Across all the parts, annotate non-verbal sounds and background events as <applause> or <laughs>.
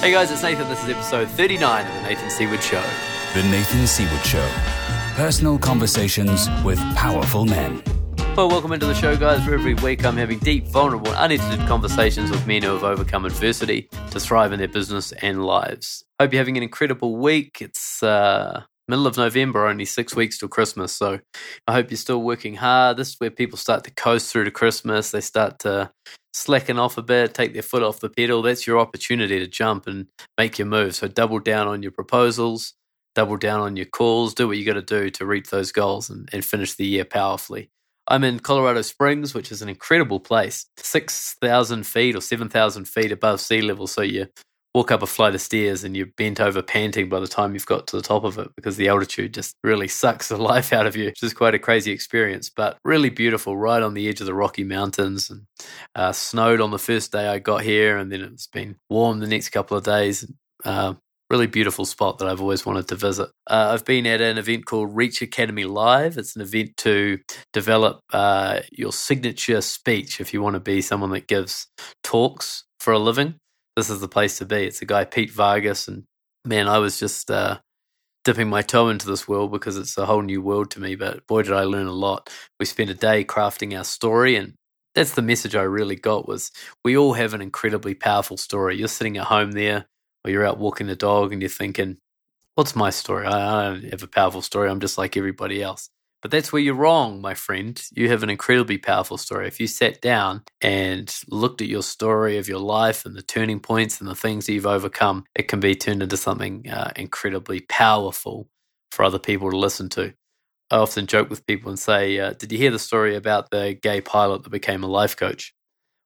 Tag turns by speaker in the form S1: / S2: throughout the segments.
S1: Hey guys, it's Nathan. This is episode 39 of The Nathan Seaward Show.
S2: The Nathan Seaward Show. Personal conversations with powerful men.
S1: Well, welcome into the show, guys. Where every week I'm having deep, vulnerable, unedited conversations with men who have overcome adversity to thrive in their business and lives. Hope you're having an incredible week. It's uh, middle of November, only six weeks till Christmas. So I hope you're still working hard. This is where people start to coast through to Christmas. They start to slacken off a bit, take their foot off the pedal. That's your opportunity to jump and make your move. So double down on your proposals, double down on your calls, do what you got to do to reach those goals and, and finish the year powerfully. I'm in Colorado Springs, which is an incredible place, 6,000 feet or 7,000 feet above sea level. So you walk up a flight of stairs and you're bent over panting by the time you've got to the top of it because the altitude just really <laughs> sucks the life out of you, which is quite a crazy experience, but really beautiful right on the edge of the Rocky Mountains and uh, snowed on the first day I got here and then it's been warm the next couple of days. Uh, really beautiful spot that I've always wanted to visit. Uh, I've been at an event called Reach Academy Live. It's an event to develop uh, your signature speech if you want to be someone that gives talks for a living this is the place to be. It's a guy, Pete Vargas. And man, I was just uh, dipping my toe into this world because it's a whole new world to me. But boy, did I learn a lot. We spent a day crafting our story and that's the message I really got was we all have an incredibly powerful story. You're sitting at home there or you're out walking the dog and you're thinking, what's my story? I, I don't have a powerful story. I'm just like everybody else. But that's where you're wrong, my friend. You have an incredibly powerful story. If you sat down and looked at your story of your life and the turning points and the things that you've overcome, it can be turned into something uh, incredibly powerful for other people to listen to. I often joke with people and say, uh, Did you hear the story about the gay pilot that became a life coach?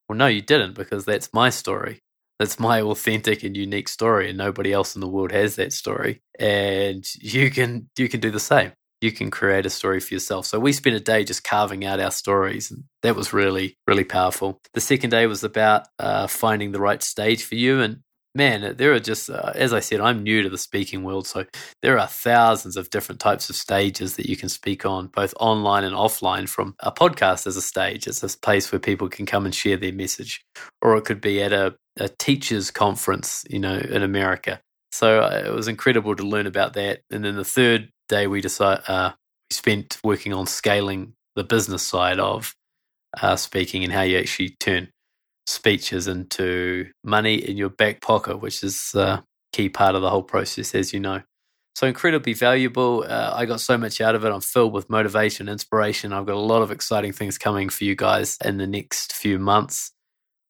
S1: Well, no, you didn't, because that's my story. That's my <laughs> authentic and unique story, and nobody else in the world has that story. And you can you can do the same you can create a story for yourself. So we spent a day just carving out our stories, and that was really, really powerful. The second day was about uh, finding the right stage for you. And man, there are just, uh, as I said, I'm new to the speaking world. So there are thousands of different types of stages that you can speak on, both online and offline, from a podcast as a stage. It's a place where people can come and share their message. Or it could be at a, a teacher's conference, you know, in America. So uh, it was incredible to learn about that. And then the third day we decide uh, we spent working on scaling the business side of uh, speaking and how you actually turn speeches into money in your back pocket, which is a key part of the whole process, as you know. So incredibly valuable. Uh, I got so much out of it. I'm filled with motivation, inspiration. I've got a lot of exciting things coming for you guys in the next few months.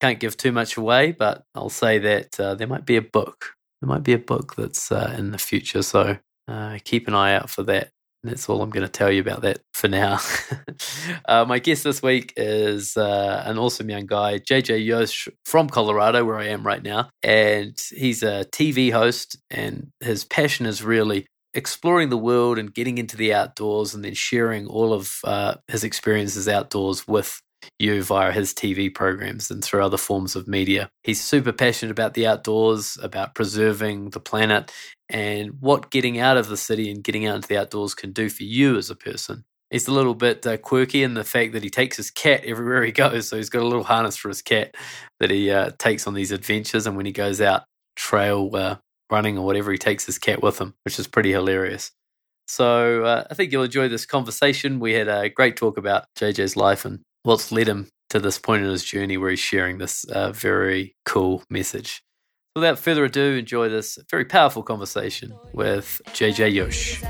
S1: Can't give too much away, but I'll say that uh, there might be a book. There might be a book that's uh, in the future. So uh, keep an eye out for that. That's all I'm going to tell you about that for now. <laughs> uh, my guest this week is uh, an awesome young guy, JJ Yosh from Colorado, where I am right now. And he's a TV host, and his passion is really exploring the world and getting into the outdoors and then sharing all of uh, his experiences outdoors with you via his TV programs and through other forms of media. He's super passionate about the outdoors, about preserving the planet, and what getting out of the city and getting out into the outdoors can do for you as a person. He's a little bit uh, quirky in the fact that he takes his cat <laughs> everywhere he goes. So he's got a little harness for his cat that he uh, takes on these adventures. And when he goes out trail uh, running or whatever, he takes his cat with him, which is pretty hilarious. So uh, I think you'll enjoy this conversation. We had a great talk about JJ's life and what's led him to this point in his journey where he's sharing this uh, very cool message. Without further ado, enjoy this very powerful conversation with JJ Yosh.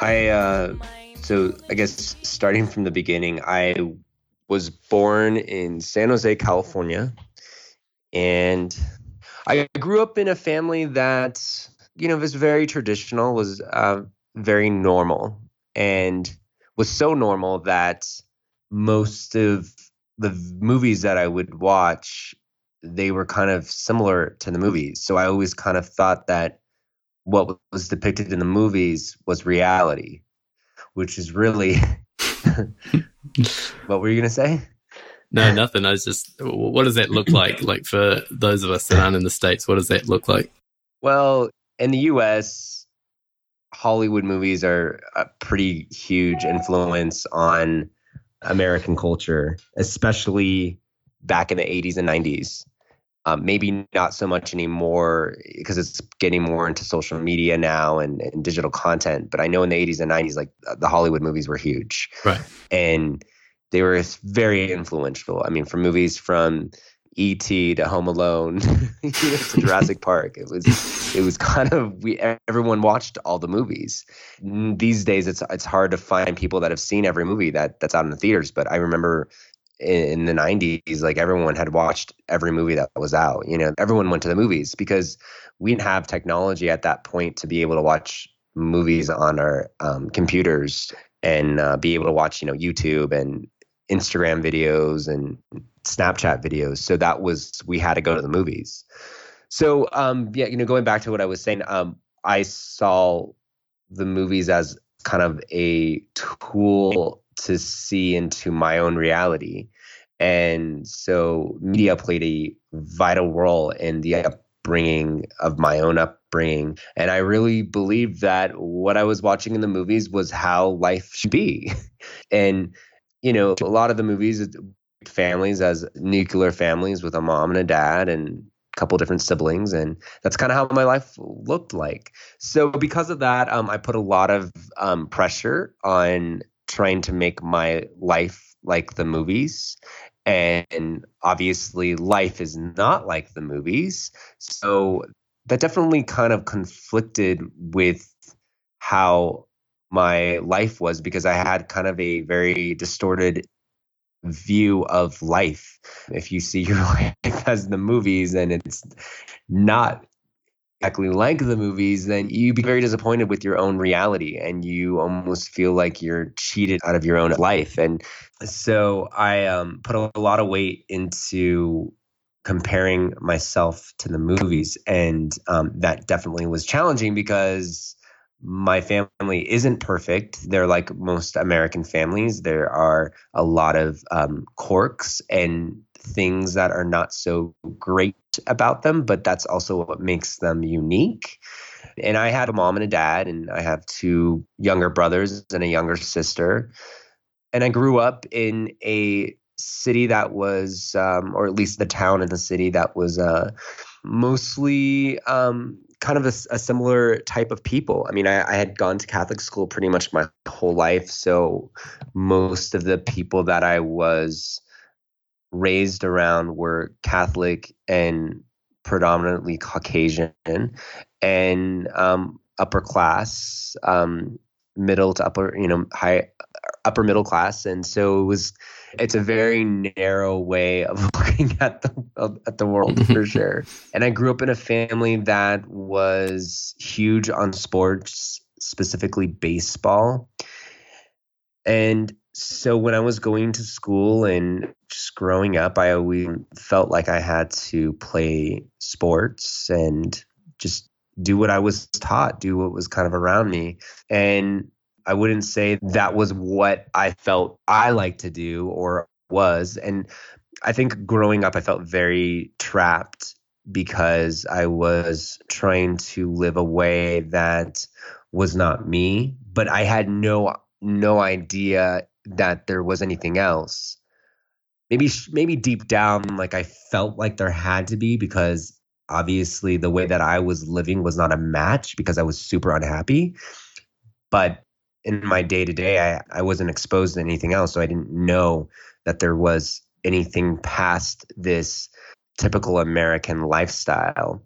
S3: I, uh, so I guess starting from the beginning, I was born in San Jose, California. And I grew up in a family that, you know, was very traditional, was uh, very normal, and was so normal that most of the movies that I would watch, they were kind of similar to the movies. So I always kind of thought that what was depicted in the movies was reality, which is really <laughs> what were you going to say?
S1: No, nothing. I was just, what does that look like? Like for those of us that aren't in the States, what does that look like?
S3: Well, in the US, Hollywood movies are a pretty huge influence on American culture, especially back in the 80s and 90s. Um, maybe not so much anymore because it's getting more into social media now and, and, digital content. But I know in the 80s and 90s, like the Hollywood movies were huge.
S1: Right.
S3: And they were very influential. I mean, from movies from E.T. to Home Alone <laughs> to Jurassic Park. It was it was kind of we everyone watched all the movies. These days, it's it's hard to find people that have seen every movie that that's out in the theaters. But I remember in the 90s like everyone had watched every movie that was out you know everyone went to the movies because we didn't have technology at that point to be able to watch movies on our um, computers and uh, be able to watch you know youtube and instagram videos and snapchat videos so that was we had to go to the movies so um yeah you know going back to what i was saying um i saw the movies as kind of a tool to see into my own reality. And so media played a vital role in the upbringing of my own upbringing. And I really believed that what I was watching in the movies was how life should be. <laughs> and, you know, a lot of the movies, families as nuclear families with a mom and a dad and a couple different siblings and that's kind of how my life looked like so because of that um, i put a lot of um, pressure on trying to make my life like the movies. And obviously, life is not like the movies. So that definitely kind of conflicted with how my life was because I had kind of a very distorted view of life. If you see <laughs> your life as the movies and it's not exactly like the movies, then you be very disappointed with your own reality and you almost feel like you're cheated out of your own life. And so I um, put a lot of weight into comparing myself to the movies. And um, that definitely was challenging because my family isn't perfect. They're like most American families. There are a lot of um, quirks and things that are not so great about them, but that's also what makes them unique. And I had a mom and a dad, and I have two younger brothers and a younger sister. And I grew up in a city that was, um, or at least the town in the city that was uh, mostly um, kind of a, a, similar type of people. I mean, I, I, had gone to Catholic school pretty much my whole life. So most of the people that I was raised around were Catholic and predominantly Caucasian and um, upper class, um, middle to upper, you know, high, upper middle class, and so it was. It's a very narrow way of <laughs> looking at the at the world for <laughs> sure. And I grew up in a family that was huge on sports, specifically baseball, and so when I was going to school and just growing up, I always felt like I had to play sports and just do what I was taught, do what was kind of around me. And I wouldn't say that was what I felt I liked to do or was. And I think growing up, I felt very trapped because I was trying to live a way that was not me, but I had no no idea that there was anything else. Maybe maybe deep down like I felt like there had to be because obviously the way that I was living was not a match because I was super unhappy. But in my day to day, I I wasn't exposed to anything else, so I didn't know that there was anything past this typical American lifestyle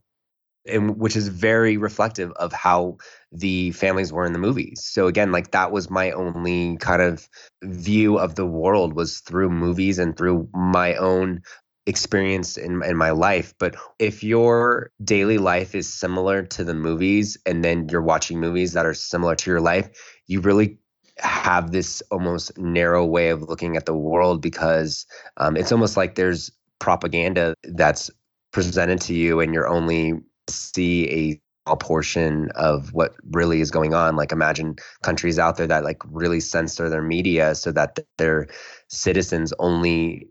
S3: and which is very reflective of how the families were in the movies. So again, like that was my only kind of view of the world was through movies and through my own experience in, in my life. But if your daily life is similar to the movies and then you're watching movies that are similar to your life, you really have this almost narrow way of looking at the world because um, it's almost like there's propaganda that's presented to you and you're only see a portion of what really is going on like imagine countries out there that like really censor their media so that their citizens only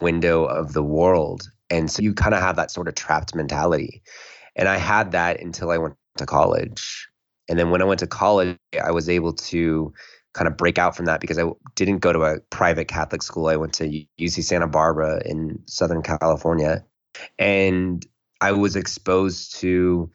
S3: window of the world and so you kind of have that sort of trapped mentality and i had that until i went to college and then when i went to college i was able to kind of break out from that because I didn't go to a private Catholic school. I went to UC Santa Barbara in Southern California. And I was exposed to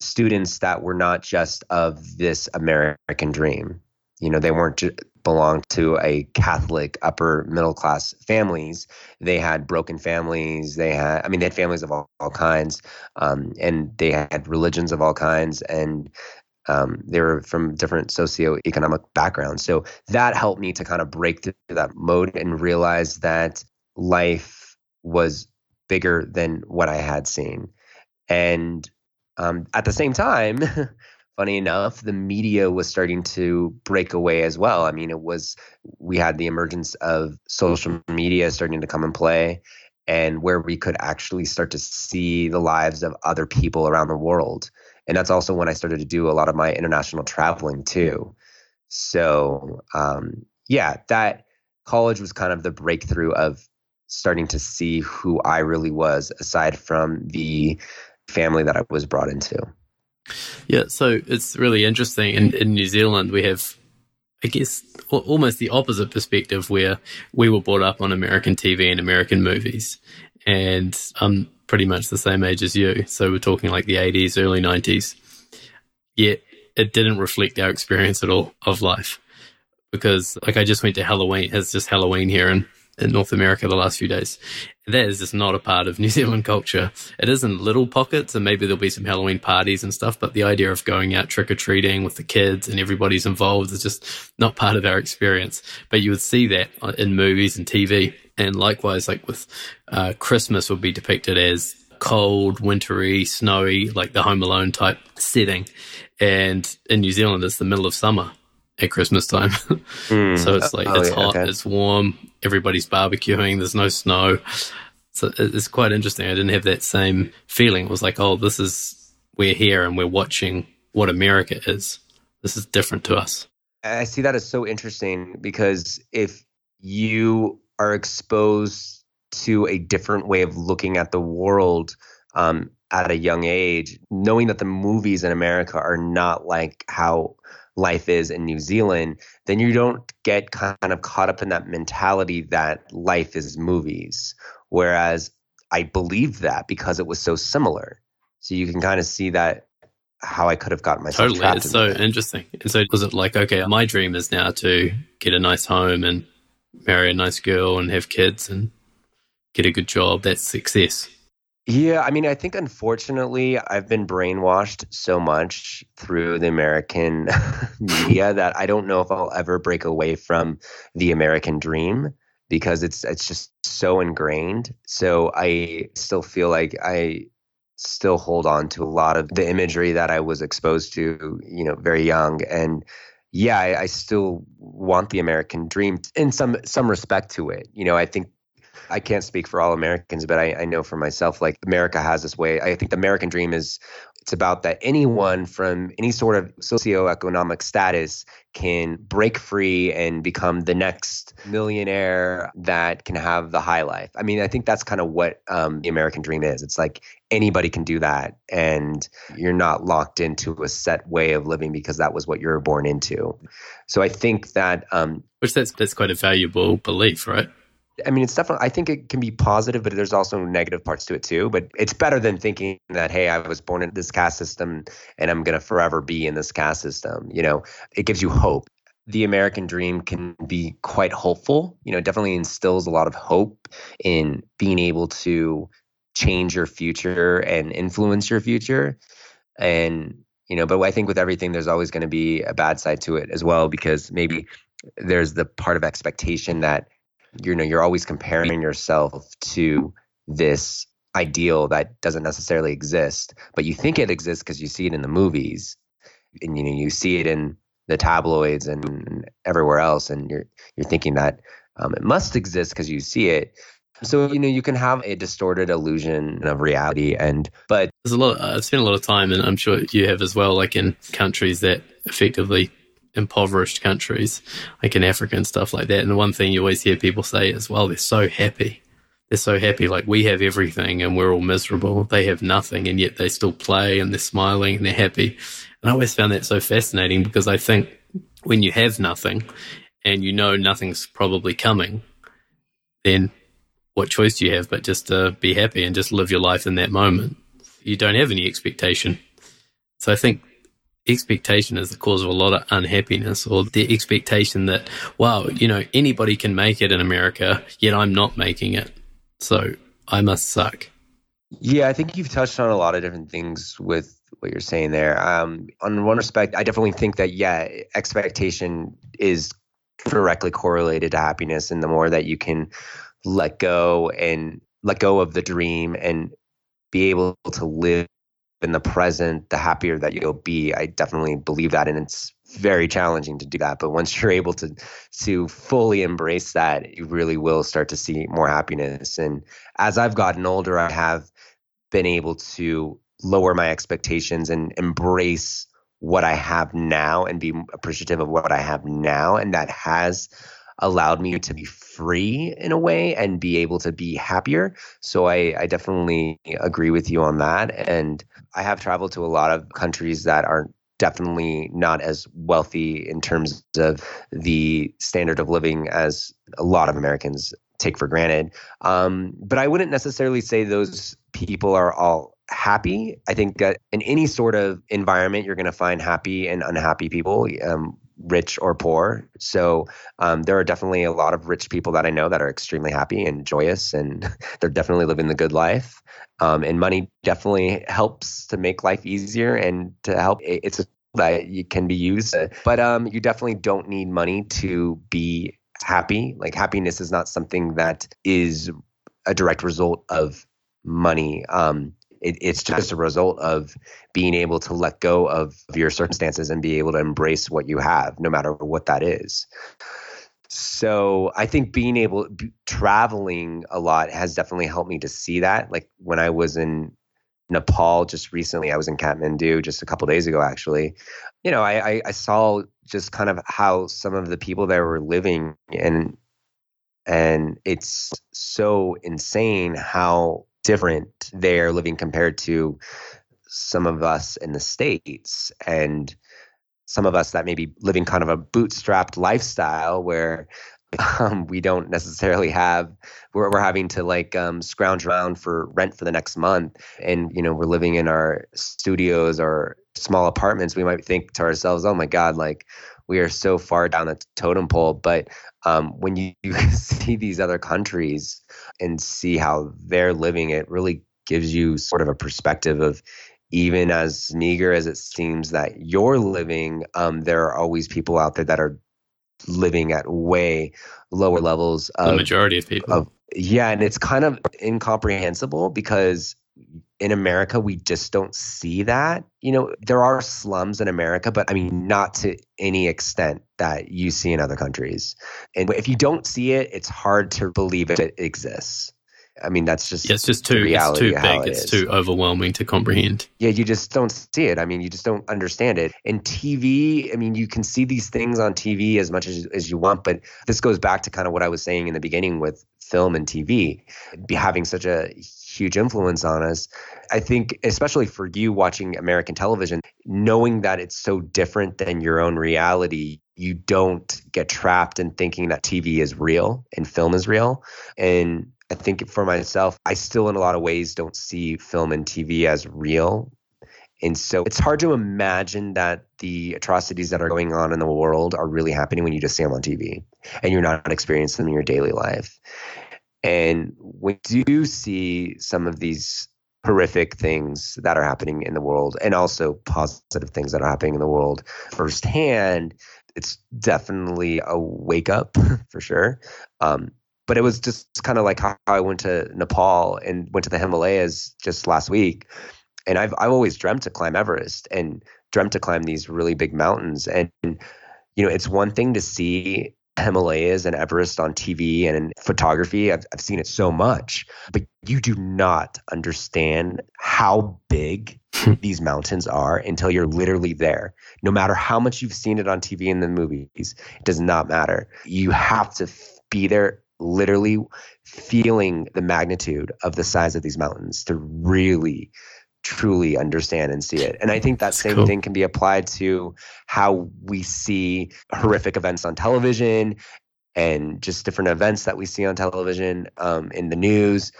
S3: students that were not just of this American dream. You know, they weren't belonged to a Catholic upper middle class families. They had broken families. They had, I mean, they had families of all, all kinds, um, and they had religions of all kinds, and um, they were from different socioeconomic backgrounds. So that helped me to kind of break through that mode and realize that life was bigger than what I had seen. And um, at the same time, <laughs> funny enough, the media was starting to break away as well. I mean, it was, we had the emergence of social media starting to come and play, and where we could actually start to see the lives of other people around the world. And that's also when I started to do a lot of my international traveling too. So, um, yeah, that college was kind of the breakthrough of starting to see who I really was aside from the family that I was brought into.
S1: Yeah, so it's really interesting. In, in New Zealand, we have, I guess, almost the opposite perspective where we were brought up on American TV and American movies. And I'm pretty much the same age as you. So we're talking like the 80s, early 90s. Yet it didn't reflect our experience at all of life. Because, like, I just went to Halloween, it's just Halloween here in, in North America the last few days that is just not a part of <laughs> New Zealand culture. It is in little pockets, and maybe there'll be some Halloween parties and stuff, but the idea of going out trick or treating with the kids and everybody's involved is just not part of our experience. But you would see that in movies and TV. And likewise, like with uh, Christmas, would be depicted as cold, wintry, snowy, like the Home Alone type setting. And in New Zealand, it's the middle of summer at Christmas time. <laughs> mm. So it's like, oh, it's yeah, hot, okay. it's warm, everybody's barbecuing, there's no snow. So it's quite interesting. I didn't have that same feeling. It was like, oh, this is, we're here and we're watching what America is. This is different to us.
S3: I see that as so interesting because if you are exposed to a different way of looking at the world um, at a young age, knowing that the movies in America are not like how life is in New Zealand, then you don't get kind of caught up in that mentality that life is movies. Whereas I believed that because it was so similar. So you can kind of see that how I could have gotten myself
S1: totally. It's so that. interesting. And so was it like, okay, my dream is now to get a nice home and marry a nice girl and have kids and get a good job. That's success.
S3: Yeah, I mean, I think unfortunately I've been brainwashed so much through the American <laughs> media <laughs> that I don't know if I'll ever break away from the American dream because it's it's just so ingrained. So I still feel like I still hold on to a lot of the imagery that I was exposed to, you know, very young and yeah, I, I still want the American dream in some some respect to it. You know, I think I can't speak for all Americans, but I, I know for myself, like America has this way. I think the American dream is it's about that anyone from any sort of socioeconomic status can break free and become the next millionaire that can have the high life. I mean, I think that's kind of what um, the American dream is. It's like anybody can do that, and you're not locked into a set way of living because that was what you were born into. So I think that, um,
S1: which that's that's quite a valuable belief, right?
S3: I mean, it's definitely, I think it can be positive, but there's also negative parts to it too. But it's better than thinking that, hey, I was born in this caste system and I'm going to forever be in this caste system. You know, it gives you hope. The American dream can be quite hopeful, you know, definitely instills a lot of hope in being able to change your future and influence your future. And, you know, but I think with everything, there's always going to be a bad side to it as well, because maybe there's the part of expectation that you know you're always comparing yourself to this ideal that doesn't necessarily exist but you think it exists because you see it in the movies. And you know you see it in the tabloids and, everywhere else and you're you're thinking that um, it must exist because you see it. So you know you can have a distorted illusion of reality and but
S1: there's a lot i've spent a lot of time and i'm sure you have as well like in countries that effectively impoverished countries, like in Africa and stuff like that. And the one thing you always hear people say is, well, they're so happy. They're so happy. Like we have everything and we're all miserable. They have nothing and yet they still play and they're smiling and they're happy. And I always found that so fascinating because I think when you have nothing and you know nothing's probably coming, then what choice do you have but just to be happy and just live your life in that moment? You don't have any expectation. So I think expectation is the cause of a lot of unhappiness or the expectation that, wow, you know, anybody can make it in America, yet I'm not making it. So I must suck.
S3: Yeah, I think you've touched on a lot of different things with what you're saying there. Um, on one respect, I definitely think that, yeah, expectation is directly correlated to happiness. And the more that you can let go and let go of the dream and be able to live in the present, the happier that you'll be. I definitely believe that, and it's very challenging to do that. But once you're able to to fully embrace that, you really will start to see more happiness. And as I've gotten older, I have been able to lower my expectations and embrace what I have now and be appreciative of what I have now, and that has allowed me to be free in a way and be able to be happier. So I, I definitely agree with you on that. And I have traveled to a lot of countries that are definitely not as wealthy in terms of the standard of living as a lot of Americans take for granted. Um, but I wouldn't necessarily say those people are all happy. I think that in any sort of environment, you're going to find happy and unhappy people. Um, rich or poor. So um, there are definitely a lot of rich people that I know that are extremely happy and joyous, and <laughs> they're definitely living the good life. Um, and money definitely helps to make life easier and to help. It's a that you can be used, but um, you definitely don't need money to be happy. Like happiness is not something that is a direct result of money. Um, it, it's just a result of being able to let go of your circumstances and be able to embrace what you have, no matter what that is. So I think being able traveling a lot has definitely helped me to see that. Like when I was in Nepal just recently, I was in Kathmandu just a couple days ago, actually. You know, I, I, I saw just kind of how some of the people there were living and and it's so insane how different they're living compared to some of us in the states and some of us that may be living kind of a bootstrapped lifestyle where um, we don't necessarily have we're, we're having to like um, scrounge around for rent for the next month and you know we're living in our studios or small apartments. We might think to ourselves oh my god like we are so far down the totem pole but um, when you, <laughs> you see these other countries and see how they're living, it really gives you sort of a perspective of even as meager as it seems that you're living, um, there are always people out there that are living at way lower levels of
S1: the majority of people. Of,
S3: yeah, and it's kind of incomprehensible because in America, we just don't see that. You know, there are slums in America, but I mean, not to any extent that you see in other countries. And if you don't see it, it's hard to believe it exists. I mean, that's just
S1: yeah, it's just too it's too big, it it's too overwhelming to comprehend.
S3: Yeah, you just don't see it. I mean, you just don't understand it. And TV, I mean, you can see these things on TV as much as as you want, but this goes back to kind of what I was saying in the beginning with film and TV, be having such a huge influence on us. I think, especially for you watching American television, knowing that it's so different than your own reality, you don't get trapped in thinking that TV is real and film is real. And I think for myself, I still, in a lot of ways, don't see film and TV as real. And so it's hard to imagine that the atrocities that are going on in the world are really happening when you just see them on TV and you're not experiencing them in your daily life. And we do see some of these horrific things that are happening in the world and also positive things that are happening in the world firsthand. It's definitely a wake up <laughs> for sure. Um, but it was just kind of like how I went to Nepal and went to the Himalayas just last week. And I've I've always dreamt to climb Everest and dreamt to climb these really big mountains. And you know, it's one thing to see Himalayas and Everest on TV and in photography. I've, I've seen it so much, but you do not understand how big hmm. these mountains are until you're literally there. No matter how much you've seen it on TV and the movies, it does not matter. You have to be there literally feeling the magnitude of the size of these mountains to really truly understand and see it. And I think that
S1: That's
S3: same
S1: cool.
S3: thing can be applied to how we see horrific events on television and just different events that we see on television um, in the news.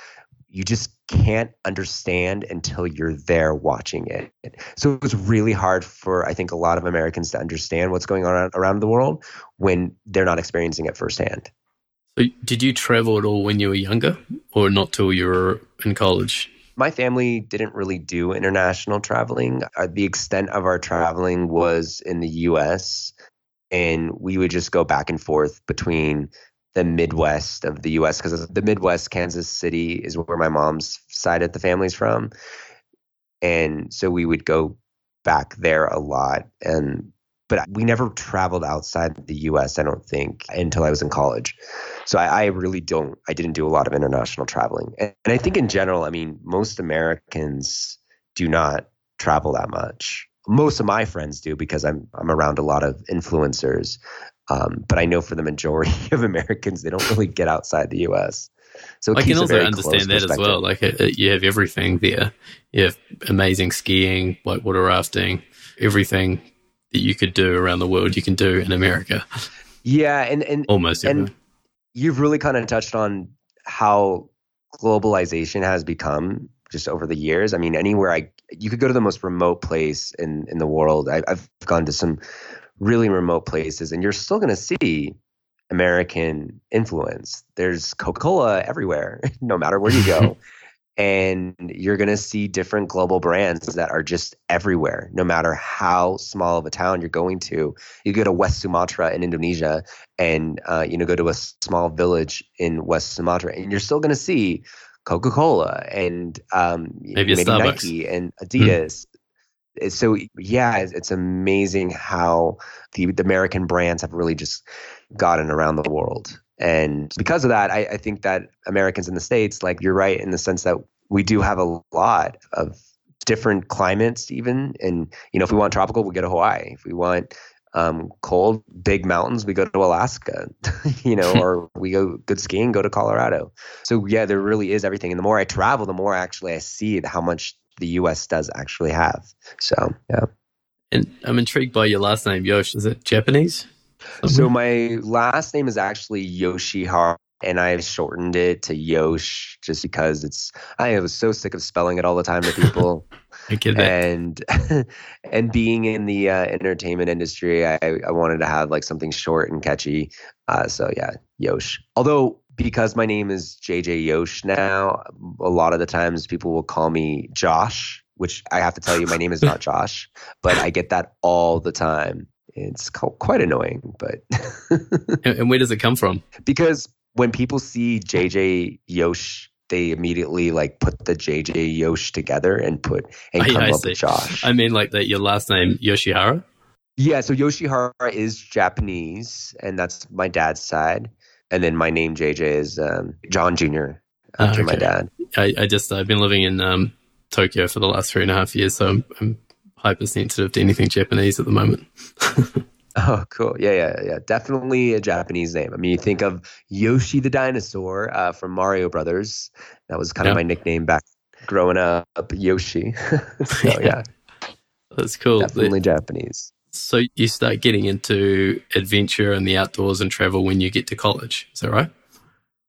S3: You just can't understand until you're there watching it. So it's really hard for I think a lot of Americans to understand what's going on around the world when they're not experiencing it firsthand.
S1: So did you travel at all when you were younger, or not till you were in college?
S3: My family didn't really do international traveling. Uh, the extent of our traveling was in the US, and we would just go back and forth between the Midwest of the US because the Midwest, Kansas City, is where my mom's side of the family's from. And so we would go back there a lot. And but we never traveled outside the US, I don't think, until I was in college. So I, I really don't, I didn't do a lot of international traveling. And, and I think in general, I mean, most Americans do not travel that much. Most of my friends do because I'm I'm around a lot of influencers. Um, but I know for the majority <laughs> of Americans, they don't really get outside the U.S. So
S1: I can also understand that as well. Like it, it- you have everything there. You have amazing skiing, whitewater rafting, everything that you could do around the world. You can do in America,
S3: Yeah, and and
S1: almost
S3: and
S1: everywhere.
S3: you've really kind of touched on how globalization has become just over the years. I mean, anywhere I you could go to the most remote place in in the world. I, I've gone to some really remote places, and you're still going to see American influence. There's Coca Cola everywhere, <laughs> no matter where you go. <laughs> And you're going to see different global brands that are just everywhere, no matter how small of a town you're going to. You go to West Sumatra in Indonesia, and uh, you know go to a small village in West Sumatra, and you're still going to see Coca Cola and um,
S1: Maybe
S3: maybe Nike and Adidas. It's So yeah, it's, it's amazing how the, the American brands have really just gotten around the world, and because of that, I, I think that Americans in the states, like you're right in the sense that we do have a lot of different climates, even, and you know if we want tropical, we go to Hawaii. If we want um, cold, big mountains, we go to Alaska, <laughs> you know, <laughs> or we go good skiing, go to Colorado. So yeah, there really is everything. And the more I travel, the more actually I see how much the U.S. does actually have. So yeah.
S1: And I'm intrigued by your last name, Yosh. Is it Japanese?
S3: So my last name is actually Yoshihara, and I've shortened it to Yosh just because it's. I was so sick of spelling it all the time to people. <laughs>
S1: I get that.
S3: and <laughs> and being in the uh, entertainment industry, I, I wanted to have like something short and catchy. Uh, so yeah, Yosh. Although because my name is JJ Yosh now, a lot of the times people will call me Josh, which I have to tell you, my name is not <laughs> Josh, but I get that all the time. It's quite annoying, but <laughs>
S1: and, where does it come from?
S3: because when people see JJ Yosh, they immediately like put the JJ Yosh together and put and come
S1: I
S3: up
S1: see.
S3: with Josh.
S1: I mean, like that. Your last name, Yoshihara.
S3: Yeah, so Yoshihara is Japanese, and that's my dad's side. And then my name JJ is um, John Jr. after my
S1: okay.
S3: dad.
S1: I, I just I've been living in um, Tokyo for the last three and a half years, so I'm, I'm hypersensitive to anything Japanese at the moment. <laughs>
S3: Oh, cool. Yeah, yeah, yeah. Definitely a Japanese name. I mean, you think of Yoshi the dinosaur uh, from Mario Brothers. That was kind
S1: Yeah.
S3: of my nickname back growing up, Yoshi. <laughs> so <laughs> yeah,
S1: That's cool.
S3: definitely Japanese.
S1: So you start getting into adventure and the outdoors and travel when you get to college. Is that right?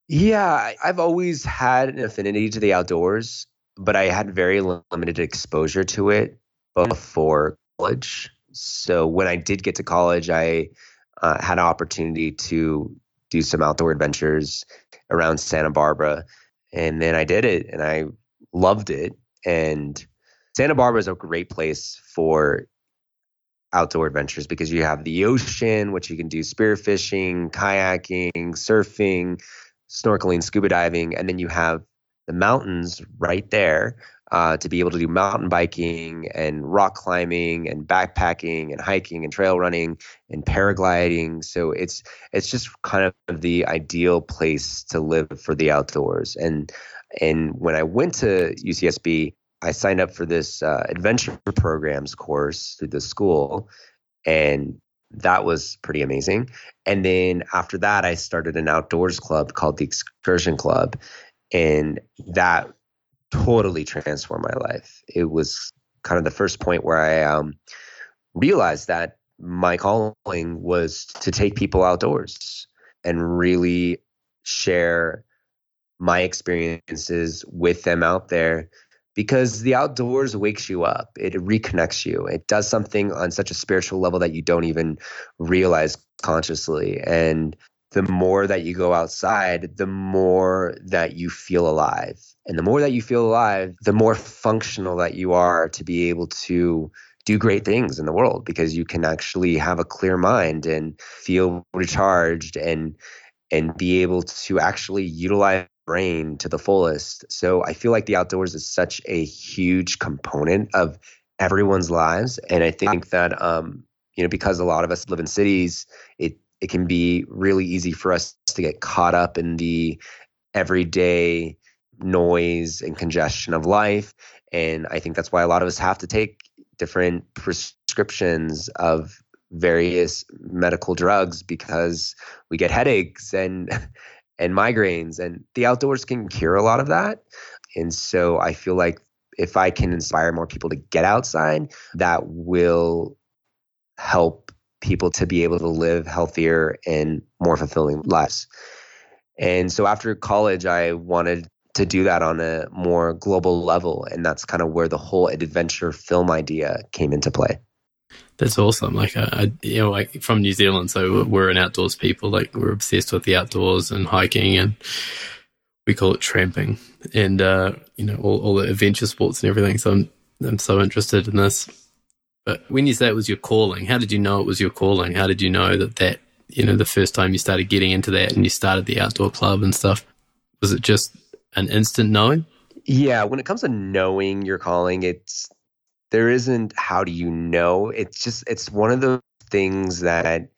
S3: Yeah, I've always had an affinity to the outdoors, but I had very limited exposure to it before college. So when I did get to college, I uh, had an opportunity to do some outdoor adventures around Santa Barbara, and then I did it, and I loved it. And Santa Barbara is a great place for outdoor adventures because you have the ocean, which you can do spearfishing, kayaking, surfing, snorkeling, scuba diving, and then you have the mountains right there uh, to be able to do mountain biking and rock climbing and backpacking and hiking and trail running and paragliding. So it's it's just kind of the ideal place to live for the outdoors. And and when I went to UCSB, I signed up for this uh, adventure programs course through the school, and that was pretty amazing. And then after that, I started an outdoors club called the Excursion Club, and that totally transformed my life. It was kind of the first point where I um, realized that my calling was to take people outdoors and really share my experiences with them out there because the outdoors wakes you up. It reconnects you. It does something on such a spiritual level that you don't even realize consciously. And the more that you go outside the more that you feel alive and the more that you feel alive the more functional that you are to be able to do great things in the world because you can actually have a clear mind and feel recharged and and be able to actually utilize brain to the fullest. So I feel like the outdoors is such a huge component of everyone's lives and I think that um you know because a lot of us live in cities it it can be really easy for us to get caught up in the everyday noise and congestion of life. And I think that's why a lot of us have to take different prescriptions of various medical drugs because we get headaches and <laughs> and migraines and the outdoors can cure a lot of that. And so i feel like if i can inspire more people to get outside that will help people to be able to live healthier and more fulfilling lives. And so after college i wanted to do that on a more global level and that's kind of where the whole adventure film idea came into play.
S1: That's awesome. Like uh, I, you know like from new zealand so we're an outdoors people like we're obsessed with the outdoors and hiking and we call it tramping. And uh you know all, all the adventure sports and everything so I'm, I'm so interested in this. But when you say it was your calling how did you know it was your calling? How did you know that that you know the first time you started getting into that and you started the outdoor club and stuff was it just an instant knowing?
S3: Yeah, when it comes to knowing your calling, it's there isn't how do you know? It's just it's one of those things that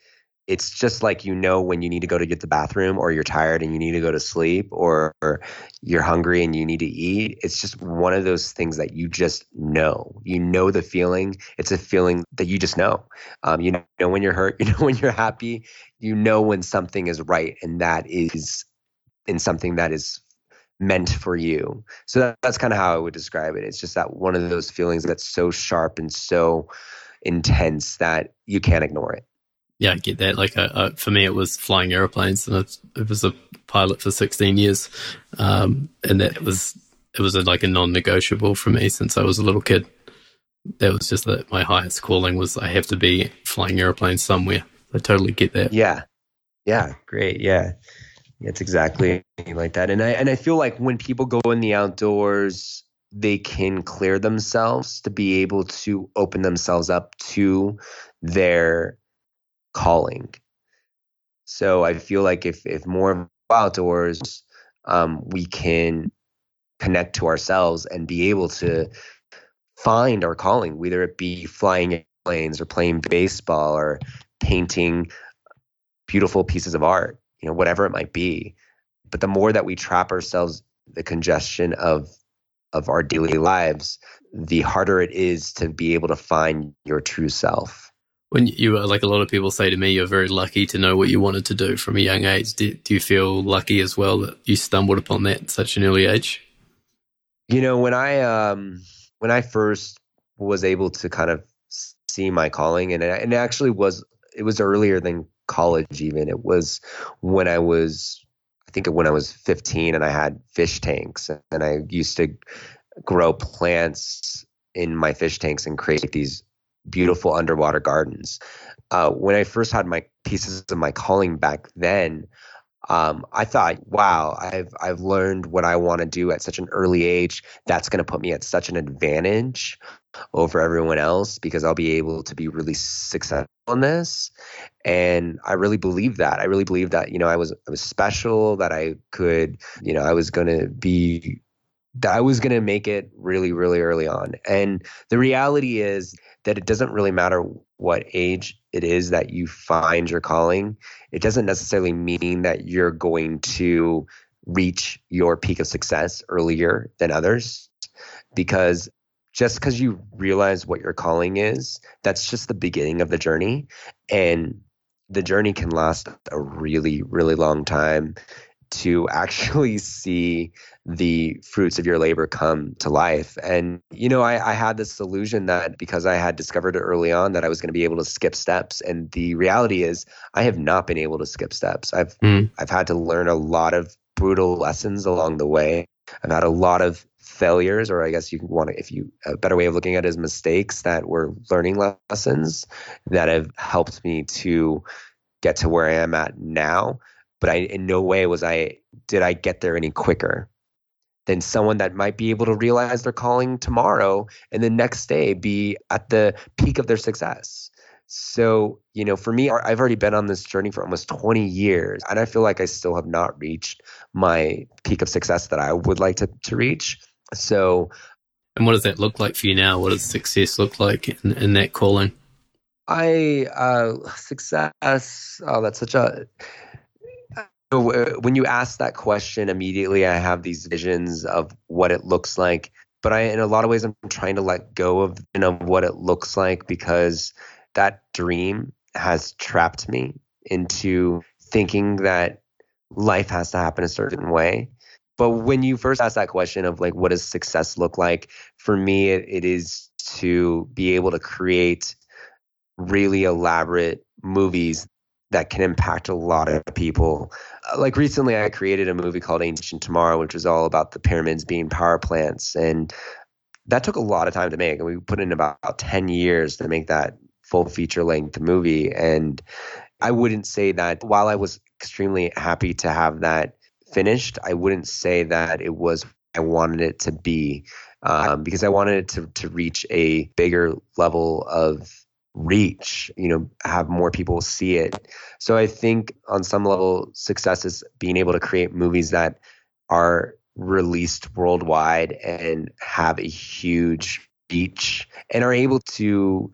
S3: it's just like you know when you need to go to get the bathroom or you're tired and you need to go to sleep or, or, you're hungry and you need to eat. It's just one of those things that you just know. You know the feeling. It's a feeling that you just know. Um, you know when you're hurt <laughs> you know when you're happy. You know when something is right and that is in something that is meant for you. So that, that's kind of how I would describe it. It's just that one of those feelings that's so sharp and so intense that you can't ignore it.
S1: Yeah, I get that. Like, uh, uh, for me, it was flying airplanes, and it was a pilot for 16 years, um, and that was it was a, like a non-negotiable for me since I was a little kid. That was just that my highest calling was I have to be flying airplanes somewhere. I totally get that.
S3: Yeah, yeah, great. Yeah, it's exactly like that. And I and I feel like when people go in the outdoors, they can clear themselves to be able to open themselves up to their calling. So I feel like if if more outdoors, um, we can connect to ourselves and be able to find our calling, whether it be flying planes or playing baseball or painting beautiful pieces of art you know, whatever it might be. But the more that we trap ourselves, the congestion of of our daily lives, the harder it is to be able to find your true self.
S1: When you like a lot of people say to me, you're very lucky to know what you wanted to do from a young age. Do, do you feel lucky as well that you stumbled upon that at such an early age?
S3: You know, when I um when I first was able to kind of see my calling, and it, and it actually was it was earlier than college even. It was when i was i think when i was 15 and i had fish tanks and i used to grow plants in my fish tanks and create these beautiful underwater gardens. Uh, when i first had my pieces of my calling back then um, I thought, wow, I've I've learned what I want to do at such an early age. That's going to put me at such an advantage over everyone else because I'll be able to be really successful in this. And I really believe that. I really believe that, you know, I was I was special, that I could, you know, I was to be that I was to make it really really early on. And the reality is that it doesn't really matter what age it is that you find your calling. It doesn't necessarily mean that you're going to reach your peak of success earlier than others because just because you realize what your calling is, that's just the beginning of the journey. And the journey can last a really, really long time. to <laughs> actually see the fruits of your labor come to life. And, you know, I, I, had this illusion that because I had discovered it early on that I was going to be able to skip steps. And the reality is I have not been able to skip steps. I've mm. I've had to learn a lot of brutal lessons along the way. I've had a lot of failures, or I guess you want to, if you, a better way of looking at it is mistakes that were learning lessons that have helped me to get to where I am at now. But I, in no way was I, did I get there any quicker than someone that might be able to realize their calling tomorrow and the next day be at the peak of their success. So, you know, for me, I've already been on this journey for almost 20 years, and I feel like I still have not reached my peak of success that I would like to, to reach. So,
S1: and what does that look like for you now? What does success look like in, in that calling?
S3: I, uh, success, oh, that's such a, when you ask that question immediately i have these visions of what it looks like but i in a lot of ways i'm trying to let go of you know, what it looks like because that dream has trapped me into thinking that life has to happen a certain way. But when you first ask that question of like, what does success look like? For me, it, it is to be able to create really elaborate movies that can impact a lot of people. Uh, like recently, I created a movie called Ancient Tomorrow, which was all about the pyramids being power plants. And that took a lot of time to make. And we put in about 10 years to make that full feature length movie. And I wouldn't say that while I was extremely happy to have that finished, I wouldn't say that it was I wanted it to be um, because I wanted it to to reach a bigger level of reach you know have more people see it so i think on some level success is being able to create movies that are released worldwide and have a huge reach and are able to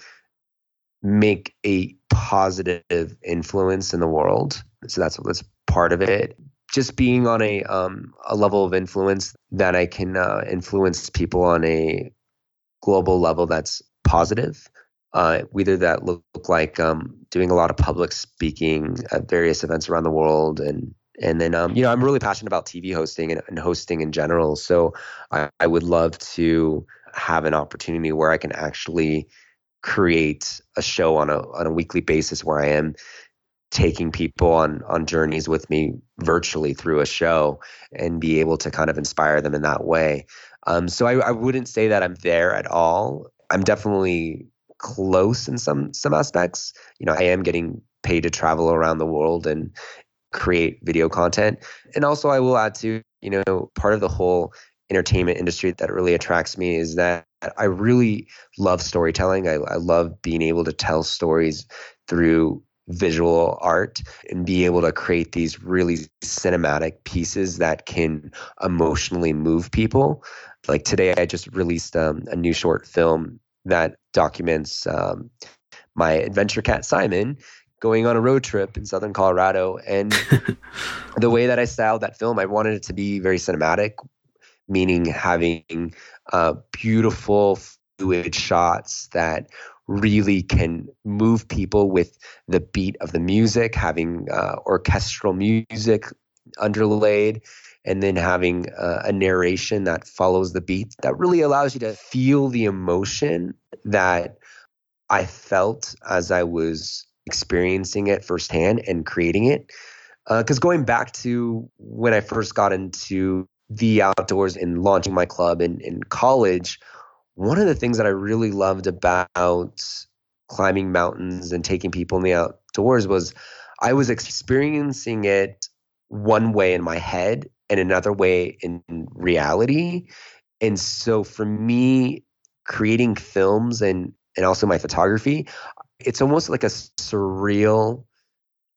S3: make a positive influence in the world. So that's that's part of it. Just being on a um, a level of influence that I can uh, influence people on a global level that's positive. Uh, whether that look, look like um, doing a lot of public speaking at various events around the world and and then um, you know i'm really passionate about tv hosting and, and hosting in general so I, I, would love to have an opportunity where i can actually create a show on a on a weekly basis where I am taking people on on journeys with me virtually through a show and be able to kind of inspire them in that way. Um, so I, I wouldn't say that I'm there at all. I'm definitely close in some some aspects. You know, I am getting paid to travel around the world and create video content. And also I will add to, you know, part of the whole entertainment industry that really attracts me is that I really love storytelling. I, I love being able to tell stories through visual art and be able to create these really cinematic pieces that can emotionally move people. Like today, I just released um, a new short film that documents um, my adventure cat Simon going on a road trip in southern Colorado. And <laughs> the way that I styled that film, I wanted it to be very cinematic meaning having uh, beautiful fluid shots that really can move people with the beat of the music, having uh, orchestral music underlaid, and then having uh, a narration that follows the beat that really allows you to feel the emotion that I felt as I was experiencing it firsthand and creating it. Because uh, going back to when I first got into the outdoors and launching my club in, in college, one of the things that I really loved about climbing mountains and taking people in the outdoors was I was experiencing it one way in my head and another way in reality. And so for me, creating films and and also my photography, it's almost like a surreal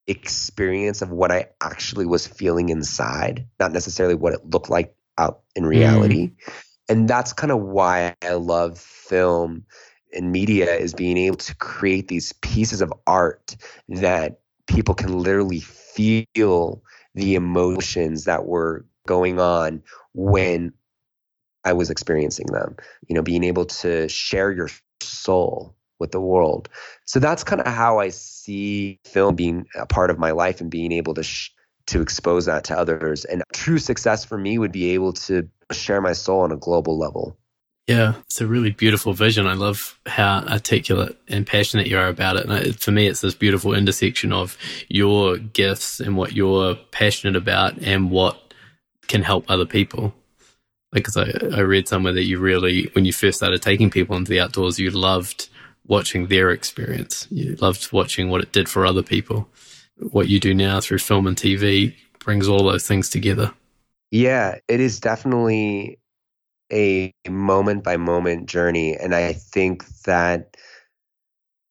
S3: experience of what I actually was feeling inside, not necessarily what it looked like out in reality. Mm. And that's kind of why I love film and media is being able to create these pieces of art that people can literally feel the emotions that were going on when I was experiencing them. You know, being able to share your soul with the world. So that's kind of how I see film being a part of my life and being able to sh- to expose that to others. And true success for me would be able to share my soul on a global level.
S1: Yeah, it's a really beautiful vision. I love how articulate and passionate you are about it. And for me, it's this beautiful intersection of your gifts and what you're passionate about and what can help other people. Because I, I read somewhere that you really, when you first started taking people into the outdoors, you loved watching their experience. You loved watching what it did for other people. What you do now through film and TV brings all those things together.
S3: Yeah, it is definitely a moment by moment journey. And I think that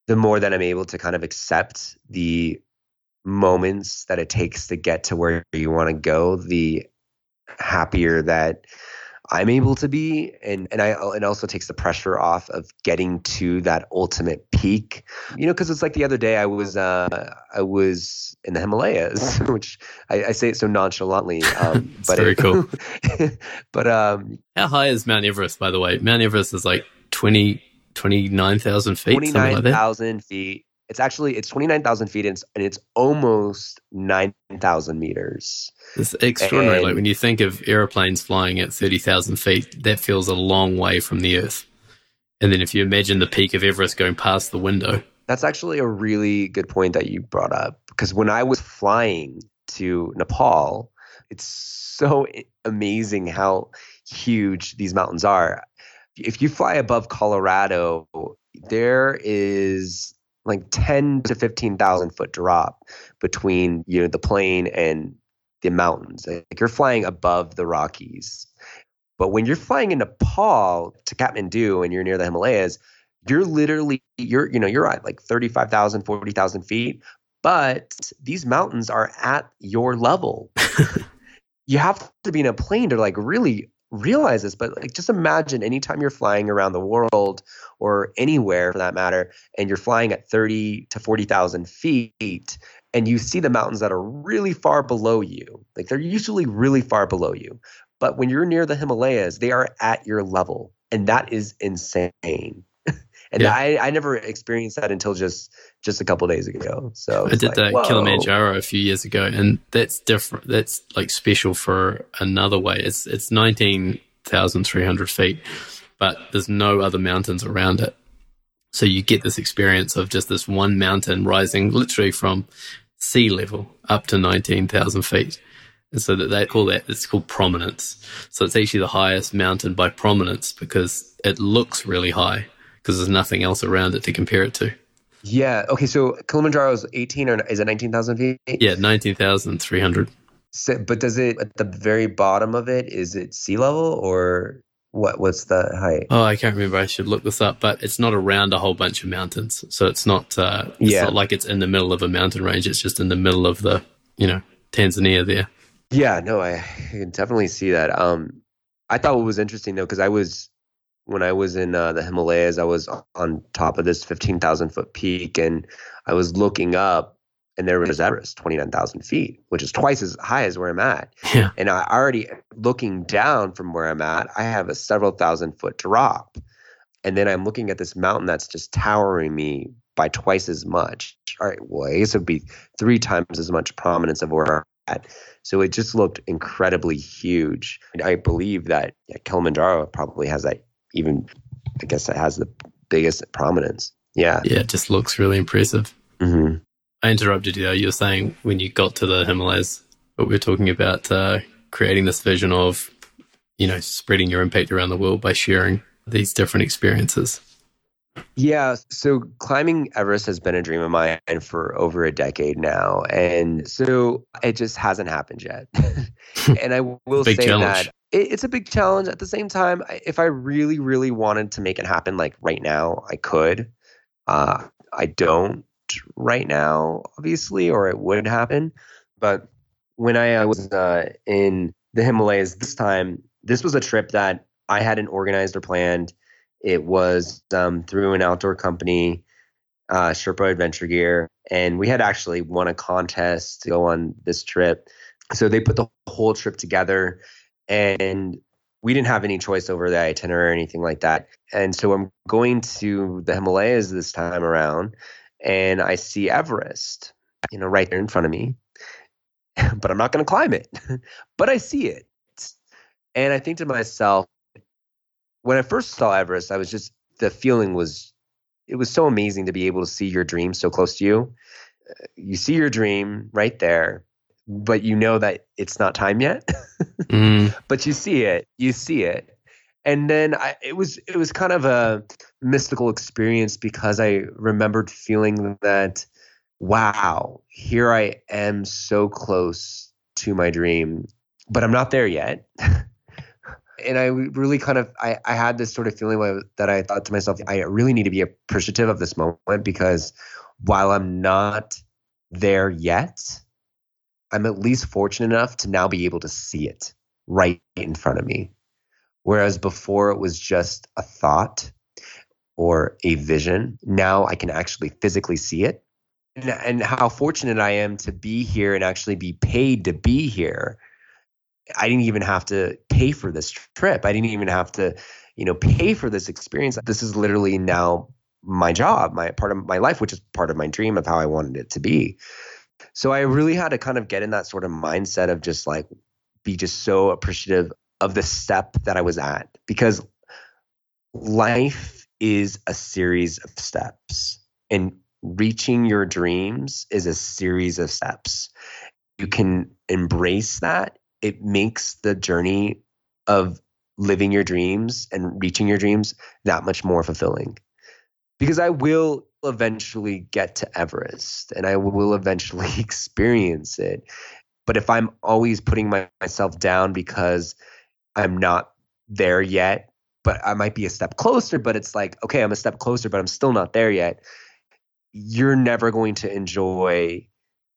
S3: the more that I'm able to kind of accept the moments that it takes to get to where you want to go, the happier that I'm able to be, and and I it also takes the pressure off of getting to that ultimate peak. You know, because it's like the other day I was uh, I was in the Himalayas, <laughs> which I, I say it so nonchalantly, um, <laughs> but
S1: very
S3: it,
S1: cool. <laughs>
S3: but um,
S1: how high is Mount Everest? By the way, Mount Everest is like 20, 29,000 feet.
S3: Twenty nine thousand like feet. It's actually it's twenty nine thousand feet and it's, and it's almost nine thousand meters.
S1: It's extraordinary. And, like when you think of airplanes flying at thirty thousand feet, that feels a long way from the Earth. And then if you imagine the peak of Everest going past the window,
S3: that's actually a really good point that you brought up because when I was flying to Nepal, it's so amazing how huge these mountains are. If you fly above Colorado, there is like 10 to 15,000 foot drop between you know the plane and the mountains. Like you're flying above the Rockies. But when you're flying in Nepal to Kathmandu and you're near the Himalayas, you're literally you're you know you're at like 35,000 40,000 feet, but these mountains are at your level. <laughs> you have to be in a plane to like really realize this, but like just imagine anytime you're flying around the world or anywhere for that matter, and you're flying at 30 to 40,000 feet and you see the mountains that are really far below you, like they're usually really far below you. But when you're near the Himalayas, they are at your level. And that is insane. And yeah. I, I never experienced that until just just a couple days ago. So
S1: I did like, Kilimanjaro a few years ago, and that's different. That's like special for another way. It's it's nineteen thousand three hundred feet, but there's no other mountains around it. So you get this experience of just this one mountain rising literally from sea level up to nineteen thousand feet. And so that they call that it's called prominence. So it's actually the highest mountain by prominence because it looks really high because there's nothing else around it to compare it to.
S3: Yeah. Okay. So Kilimanjaro is 18 or is it 19,000 feet?
S1: Yeah, 19,300.
S3: So, but does it at the very bottom of it is it sea level or what? What's the height?
S1: Oh, I can't remember. I should look this up. But it's not around a whole bunch of mountains, so it's not. Uh, it's yeah. not like it's in the middle of a mountain range. It's just in the middle of the, you know, Tanzania there.
S3: Yeah. No, I, I can definitely see that. Um, I thought what was interesting though, because I was when I was in uh, the Himalayas, I was on top of this 15,000 foot peak and I was looking up and there was Everest, 29,000 feet, which is twice as high as where I'm at.
S1: Yeah.
S3: And I already looking down from where I'm at, I have a several thousand foot drop. And then I'm looking at this mountain that's just towering me by twice as much. All right, well, I guess it would be three times as much prominence of where I'm at. So it just looked incredibly huge. And I believe that yeah, Kilimanjaro probably has that even I guess it has the biggest prominence. Yeah.
S1: Yeah, it just looks really impressive.
S3: Mm-hmm.
S1: I interrupted you. though. You were saying when you got to the Himalayas, but we are talking about uh, creating this vision of, you know, spreading your impact around the world by sharing these different experiences.
S3: Yeah, so climbing Everest has been a dream of mine for over a decade now, and so it just hasn't happened yet. <laughs> and I will say challenge. that it, it's a big challenge. At the same time, if I really, really wanted to make it happen, like right now, I could. Uh, I don't right now, obviously, or it would happen. But when I was uh, in the Himalayas this time, this was a trip that I hadn't organized or planned. It was um, through an outdoor company, uh, Sherpa Adventure Gear, and we had actually won a contest to go on this trip. So they put the whole trip together and we didn't have any choice over the itinerary or anything like that. And so I'm going to the Himalayas this time around, and I see Everest, you know, right there in front of me. <laughs> but I'm not going to climb it. <laughs> but I see it. And I think to myself, when I first saw Everest, I was just, the feeling was, it was so amazing to be able to see your dream so close to you. You see your dream right there, but you know that it's not time yet. <laughs> mm. But you see it, you see it. And then I, it was it was kind of a mystical experience because I remembered feeling that wow, here I am so close to my dream, but I'm not there yet. <laughs> and I really kind of I, I had this sort of feeling that I thought to myself, I really need to be appreciative of this moment because while I'm not there yet, I'm at least fortunate enough to now be able to see it right in front of me. Whereas before it was just a thought or a vision, now I can actually physically see it. And, and how fortunate I am to be here and actually be paid to be here. I didn't even have to pay for this trip. I didn't even have to, you know, pay for this experience. This is literally now my job, my part of my life, which is part of my dream of how I wanted it to be. So I really had to kind of get in that sort of mindset of just like be just so appreciative of the step that I was at because life is a series of steps and reaching your dreams is a series of steps. You can embrace that. It makes the journey of living your dreams and reaching your dreams that much more fulfilling. Because I will eventually get to Everest and I will eventually <laughs> experience it. But if I'm always putting my, myself down because I'm not there yet, but I might be a step closer, but it's like, okay, I'm a step closer, but I'm still not there yet. You're never going to enjoy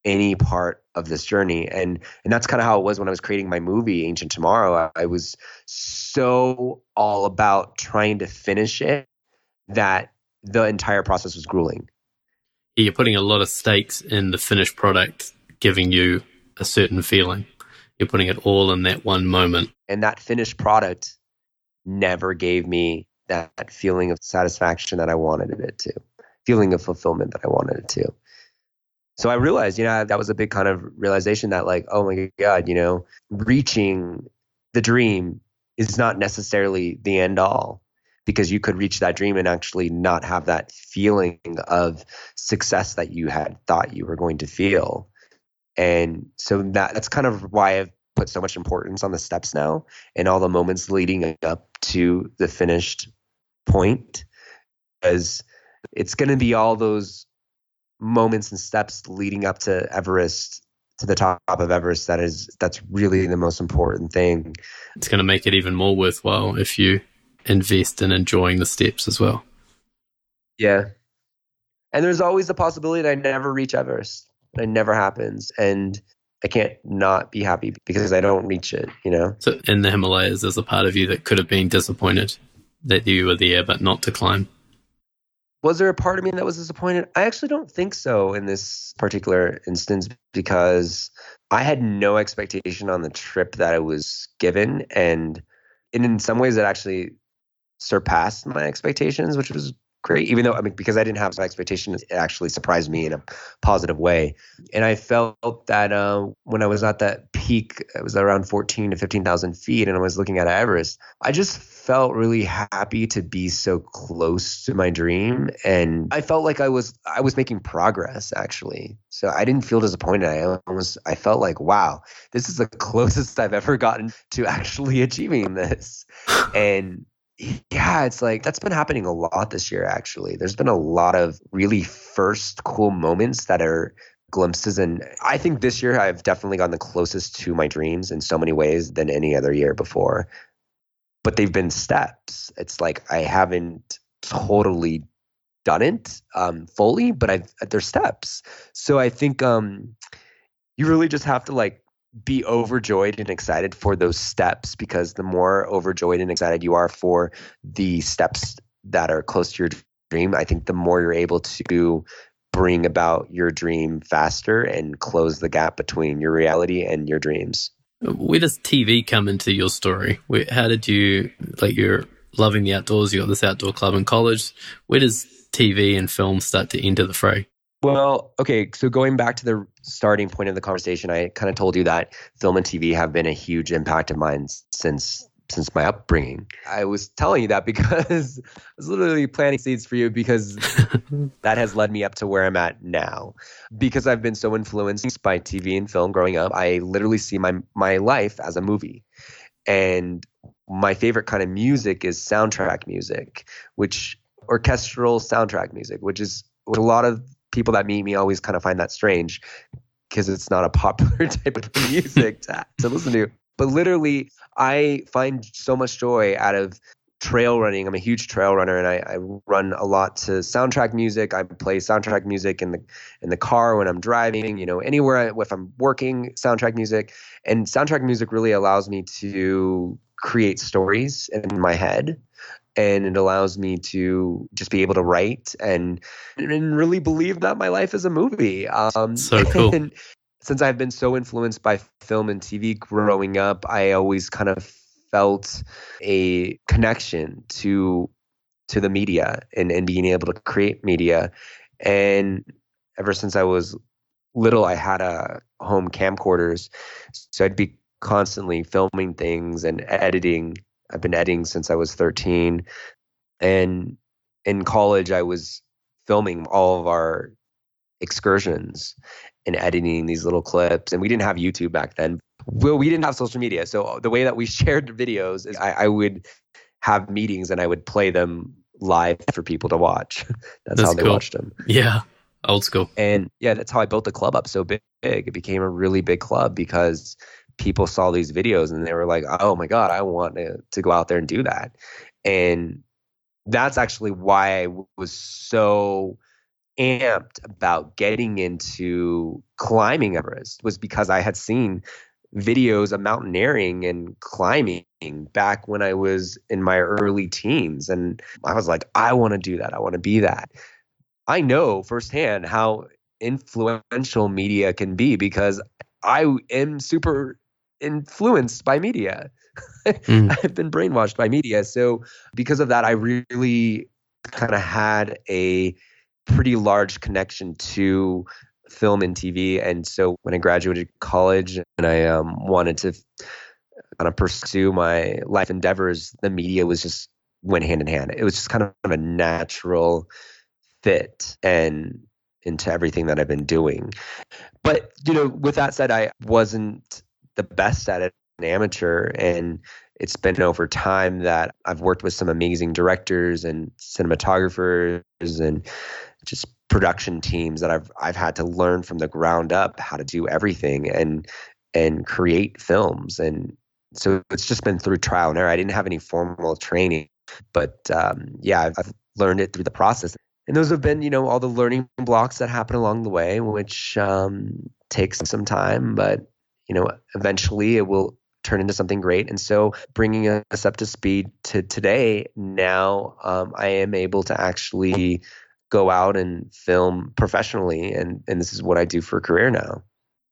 S3: any part of this journey. And and that's kind of how it was when I was creating my movie, Ancient Tomorrow. I, I was so all about trying to finish it that the entire process was grueling.
S1: You're putting a lot of stakes in the finished product, giving you a certain feeling. You're putting it all in that one moment.
S3: And that finished product never gave me that feeling of satisfaction that I wanted it to, feeling of fulfillment that I wanted it to. So I realized, you know, that was a big kind of realization that, like, oh my God, you know, reaching the dream is not necessarily the end all because you could reach that dream and actually not have that feeling of success that you had thought you were going to feel. And so that that's kind of why I've put so much importance on the steps now and all the moments leading up to the finished point as it's going to be all those moments and steps leading up to Everest to the top of Everest that is that's really the most important thing.
S1: It's going to make it even more worthwhile if you invest in enjoying the steps as well.
S3: Yeah. And there's always the possibility that I never reach Everest. It never happens. And I can't not be happy because I don't reach it, you know?
S1: So in the Himalayas, there's a part of you that could have been disappointed that you were there but not to climb.
S3: Was there a part of me that was disappointed? I actually don't think so in this particular instance because I had no expectation on the trip that I was given. And in some ways, it actually surpassed my expectations, which was great. Even though I mean, because I didn't have some expectations, it actually surprised me in a positive way. And I felt that uh, when I was at that peak, it was around fourteen to fifteen thousand feet, and I was looking at Everest. I just felt really happy to be so close to my dream, and I felt like I was I was making progress actually. So I didn't feel disappointed. I almost I felt like, wow, this is the <laughs> closest I've ever gotten to actually <laughs> achieving this, and yeah, it's like that's been happening a lot this year, actually. There's been a lot of really first cool moments that are glimpses. And I think this year I've definitely gotten the closest to my dreams in so many ways than any other year before. But they've been steps. It's like I haven't totally done it um, fully, but I've there's steps. So I think um, you really just have to like be overjoyed and excited for those steps because the more overjoyed and excited you are for the steps that are close to your dream, I think the more you're able to bring about your dream faster and close the gap between your reality and your dreams.
S1: Where does TV come into your story? Where, how did you, like, you're loving the outdoors, you got this outdoor club in college. Where does TV and film start to enter the fray?
S3: Well, okay. So going back to the starting point of the conversation, I kind of told you that film and TV have been a huge impact of mine since since my upbringing. I was telling you that <laughs> because I was literally planting seeds for you because <laughs> that has led me up to where I'm at now. Because I've been so influenced by TV and film growing up, I literally see my my life as a movie. And my favorite kind of music is soundtrack music, which orchestral soundtrack music, which is what a lot of people that meet me always kind of find that strange because it's not a popular <laughs> type of music to, to listen to. But literally, I find so much joy out of trail running. I'm a huge trail runner, and I, I, run a lot to soundtrack music. I play soundtrack music in the in the car when I'm driving. You know, anywhere I, if I'm working, soundtrack music. And soundtrack music really allows me to create stories in my head and it allows me to just be able to write and and really believe that my life is a movie. Um,
S1: so cool.
S3: Since I've been so influenced by film and TV growing up, I always kind of felt a connection to to the media and, and being able to create media. And ever since I was little, I had a home camcorders, so I'd be constantly filming things and editing I've been editing since I was 13. And in college, I was filming all of our excursions and editing these little clips. And we didn't have YouTube back then. Well, we didn't have social media. So uh, the way that we <laughs> shared videos is I, I would have meetings and I would play them live for people to watch. <laughs> that's, that's, how they cool. watched them.
S1: Yeah. Old school.
S3: And yeah, that's how I built the club up so big. It became a really big club because people saw these videos and they were like, oh my God, I want to, to go out there and do that. And that's actually why I was so amped about getting into climbing Everest was because I had seen videos of mountaineering and climbing back when I was in my early teens. And I was like, I want to do that. I want to be that. I know firsthand how influential media can be because I am super influenced by media. Mm. <laughs> I've been brainwashed by media. So because of that, I really kind of had a pretty large connection to film and TV. And so when I graduated college and I um, wanted to kind of pursue my life endeavors, the media was just went hand in hand. It was just kind of a natural fit and into everything that I've been doing. But you know, with that said, I wasn't the best at it an amateur and it's been over time that I've worked with some amazing directors and cinematographers and just production teams that I've I've had to learn from the ground up how to do everything and and create films and so it's just been through trial and error. I didn't have any formal training, but um, yeah, I've, I've learned it through the process. And those have been, you know, all the learning blocks that happen along the way, which um, takes some time, but you know, eventually it will turn into something great. And so, bringing us up to speed to today, now um, I am able to actually go out and film professionally, and and this is what I do for a career now.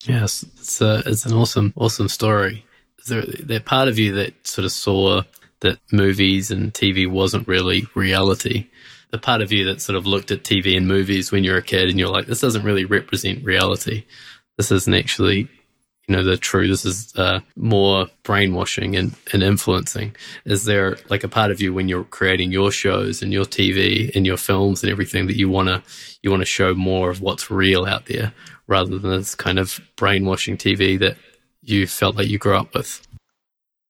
S1: Yes, it's a, it's an awesome awesome story. There there part of you that sort of saw that movies and TV wasn't really reality? The part of you that sort of looked at TV and movies when you're a kid and you're like, this doesn't really represent reality. This isn't actually you know the true this is uh, more brainwashing and, and influencing. Is there like a part of you when you're creating your shows and your tv and your films and everything that you want to you want to show more of what's real out there rather than this kind of brainwashing tv that you felt like you grew up with?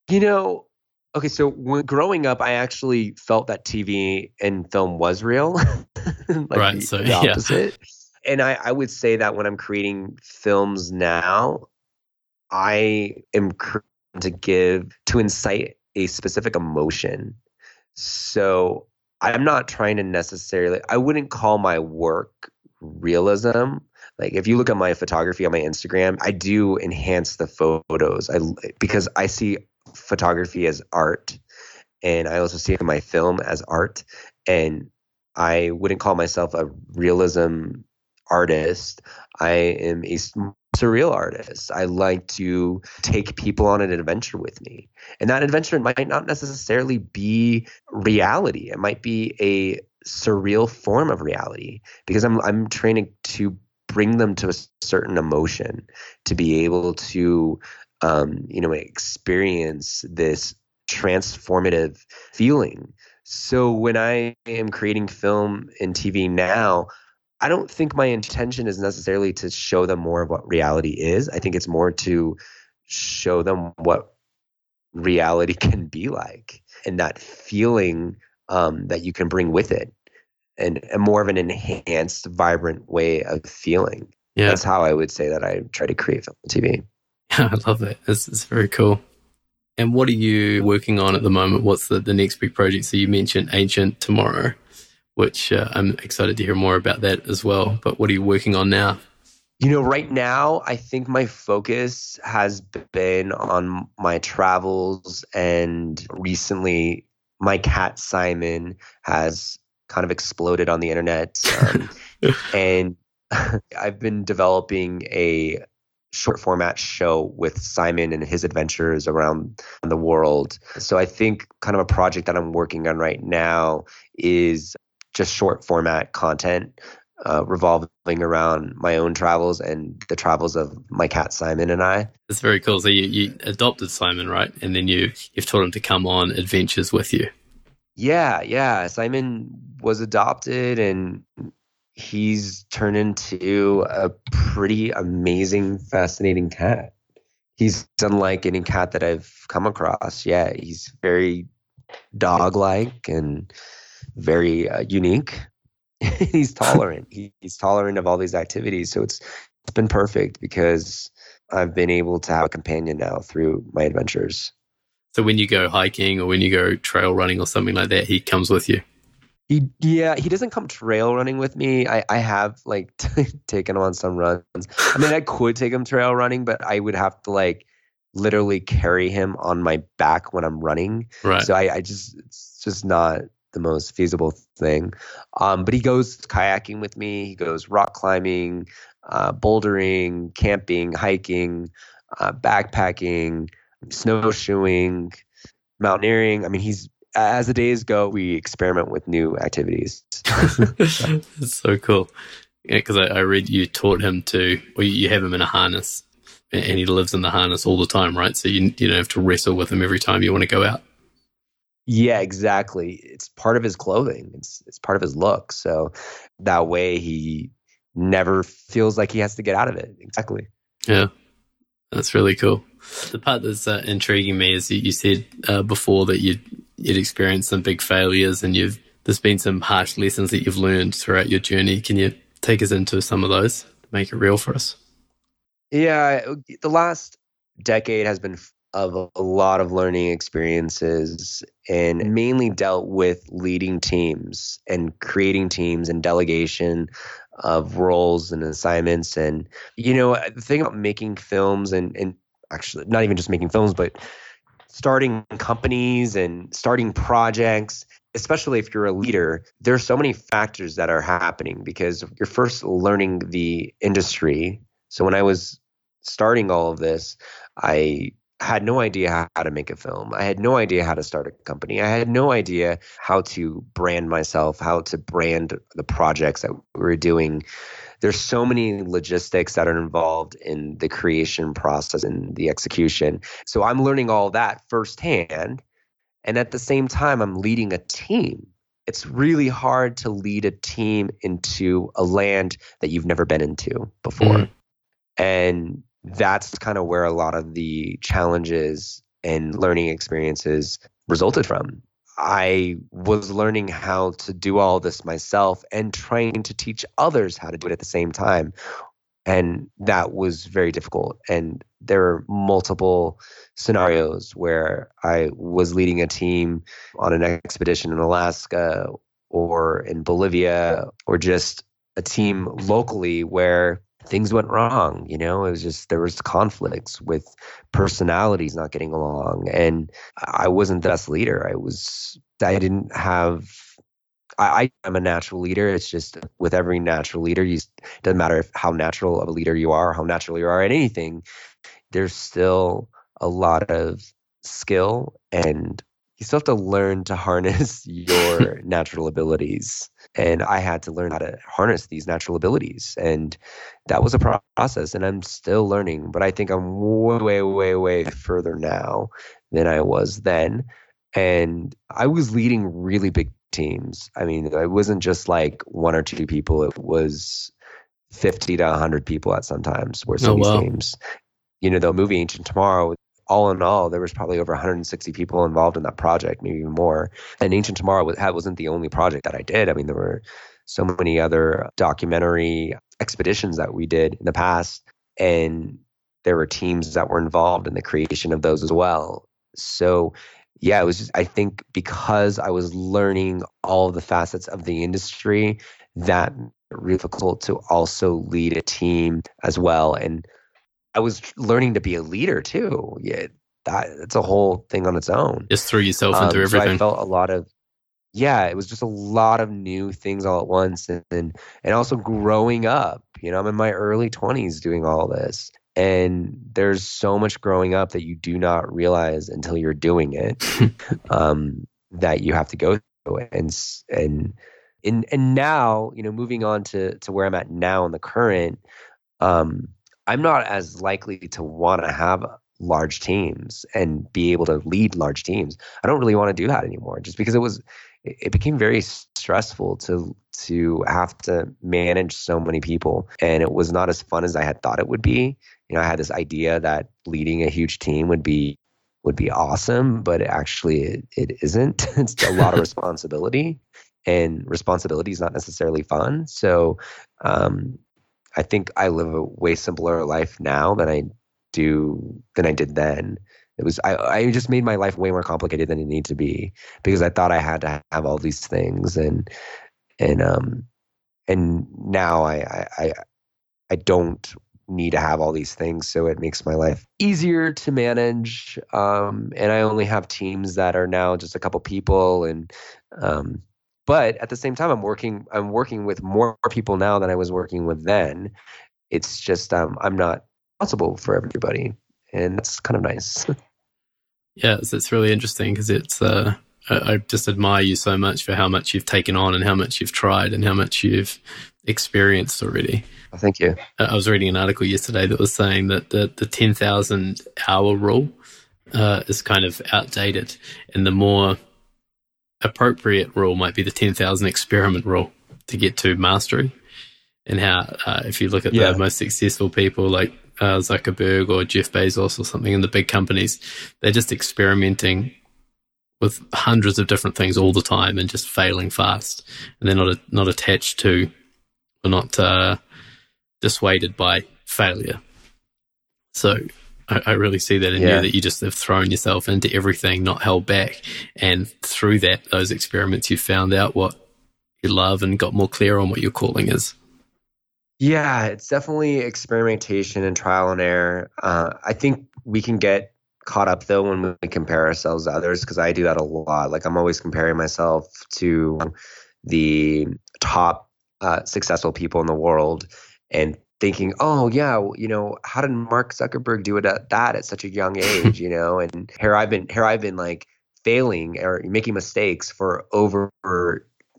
S3: You know okay so when growing up i actually felt that tv and film was real. <laughs>
S1: Like right the, so the opposite.
S3: Yeah. and I, I would say that when i'm creating films now I am to give to incite a specific emotion. So I'm not trying to necessarily, I wouldn't call my work realism. Like if you look at my photography on my Instagram, I do enhance the photos. I because I see photography as art, and I also see my film as art. And I wouldn't call myself a realism artist. I am a surreal artist. I like to take people on an adventure with me. And that adventure might not necessarily be reality. It might be a surreal form of reality because I'm I'm training to bring them to a certain emotion to be able to um, you know experience this transformative feeling so when i am creating film and tv now i don't think my intention is necessarily to show them more of what reality is i think it's more to show them what reality <laughs> can be like and that feeling um, that you can bring with it and, and more of an enhanced, vibrant way of feeling. Yeah. That's how I would say that I try to create film and TV.
S1: Yeah, <laughs> I love that. It's, it's very cool. And what are you working on at the moment? What's the, the next big project? So you mentioned Ancient Tomorrow, which uh, I'm excited to hear more about that as well. But what are you working on now?
S3: You know, right now, I think my focus has been on my travels, and recently, my cat Simon has kind of exploded on the internet. Um, <laughs> and <laughs> I've been developing a short format show with Simon and his adventures around the world. So I think kind of a project that I'm working on right now is just short format content uh, revolving around my own travels and the travels of my cat Simon and I.
S1: That's very cool. So you, you adopted Simon, right? And then you you've taught him to come on adventures with you.
S3: Yeah, yeah. Simon was adopted and he's turned into a pretty amazing, fascinating cat. He's unlike any cat that I've come across. Yeah, he's very dog like and very uh, unique. <laughs> he's <laughs> tolerant. He, he's tolerant of all these activities. So it's it's been perfect because I've been able to have a companion now through my adventures.
S1: So when you go hiking or when you go trail running or something like that, he comes with you.
S3: He yeah, he doesn't come trail running with me. I I have like t- <laughs> taken him on some runs. I mean, I could take him trail running, but I would have to like literally carry him on my back when I'm running. Right. So I, I just it's just not the most feasible thing. Um, but he goes kayaking with me. He goes rock climbing, uh, bouldering, camping, hiking, uh, backpacking, snowshoeing, mountaineering. I mean, he's as the days go, we experiment with new activities. <laughs>
S1: That's so cool. Yeah, because I, I, read you taught him to, or you have him in a harness, and he lives in the harness all the time, right? So you you don't have to wrestle with him every time you want to go out.
S3: Yeah, exactly. It's part of his clothing. It's it's part of his look. So that way he never feels like he has to get out of it. Exactly.
S1: Yeah, that's really cool. The part that's uh, intriguing me is you, you said uh, before that you you'd experienced some big failures and you've there's been some harsh lessons that you've learned throughout your journey. Can you take us into some of those to make it real for us?
S3: Yeah, the last decade has been of a lot of learning experiences and mm. mainly dealt with leading teams and creating teams and delegation of roles and assignments and you know uh, the thing about making films and and actually not even just making films but starting companies and starting projects, especially if you're a leader, there's so many factors that are happening because you're first learning the industry. So when I was starting all of this, I had no idea how to make a film. I had no idea how to start a company. I had no idea how to brand myself, how to brand the projects that we were doing there's so many logistics that are involved in the creation process and the execution. So I'm learning all that firsthand. And at the same time, I'm leading a team. It's really hard to lead a team into a land that you've never been into before. Mm. And that's kind of where a lot of the challenges and learning experiences resulted from. I was learning how to do all this myself and trying to teach others how to do it at the same time. And that was very difficult. And there are multiple scenarios where I was leading a team on an expedition in Alaska or in Bolivia or just a team locally where things went wrong you know it was just there was conflicts with personalities not getting along and i wasn't the best leader i was i didn't have I, I am a natural leader. It's just with every natural leader, you doesn't matter if, how natural of a leader you are, how natural you are at anything. There's still a lot of skill and you still have to learn to harness <laughs> your <laughs> natural abilities. And I had to learn how to harness these natural abilities. And that was a process. And I'm still learning, but I think I'm way, way, way, way further now than I was then. And I was leading really big teams. I mean, it wasn't just like one or two people, it was 50 to 100 people at sometimes were some oh, wow. teams. You know, the movie Ancient Tomorrow, all in all, there was probably over 160 people involved in that project, maybe even more. And Ancient Tomorrow wasn't the only project that I did. I mean, there were so many other documentary expeditions that we did in the past, and there were teams that were involved in the creation of those as well. So, yeah, it was just, I think because I was learning all the facets of the industry, that really difficult to also lead a team as well. And I was learning to be a leader too. Yeah, that it's a whole thing on its own.
S1: Just threw yourself into um, everything.
S3: So I felt a lot of yeah, it was just a lot of new things all at once and and also growing up. You know, I'm in my early 20s doing all this. And there's so much growing up that you do not realize until you're doing it <laughs> um, that you have to go through. And and and and now, you know, moving on to to where I'm at now in the current, um, I'm not as likely to want to have large teams and be able to lead large teams. I don't really want to do that anymore just because it was it became very stressful to to have to manage so many people and it was not as fun as I had thought it would be. You know, I had this idea that leading a huge team would be would be awesome, but actually it, it isn't. <laughs> it's a lot of <laughs> responsibility and responsibility is not necessarily fun. So um, I think I live a way simpler life now than I do than I did then. It was I, I just made my life way more complicated than it needed to be because I thought I had to have all these things and and um and now I I I don't need to have all these things so it makes my life easier to manage um and I only have teams that are now just a couple people and um but at the same time i'm working i'm working with more people now than i was working with then. It's just um, i'm not responsible for everybody and that's kind of nice. <laughs>
S1: Yeah it's, it's really interesting because it's uh, I, I just admire you so much for how much you've taken on and how much you've tried and how much you've experienced already.
S3: Oh, thank you.
S1: I was reading an article yesterday that was saying that the, the 10000 hour rule uh, is kind of outdated and the more appropriate rule might be the 10,000 experiment rule to get to mastery. And how, uh, if you look at yeah. the most successful people like uh, Zuckerberg or Jeff Bezos or something in the big companies, they're just experimenting with hundreds of different things all the time and just failing fast. And they're not, not attached to or not uh, dissuaded by failure. So I, I really see that in yeah. you that you just have thrown yourself into everything, not held back. And through that, those experiments, you found out what you love and got more clear on what your calling is.
S3: Yeah, it's definitely experimentation and trial and error. Uh, I think we can get caught up though when we compare ourselves to others because I do that a lot. Like I'm always comparing myself to the top uh, successful people in the world and thinking, oh yeah, you know, how did Mark Zuckerberg do it at that at such a young age, <laughs> you know? And here I've been here I've been like failing or making mistakes for over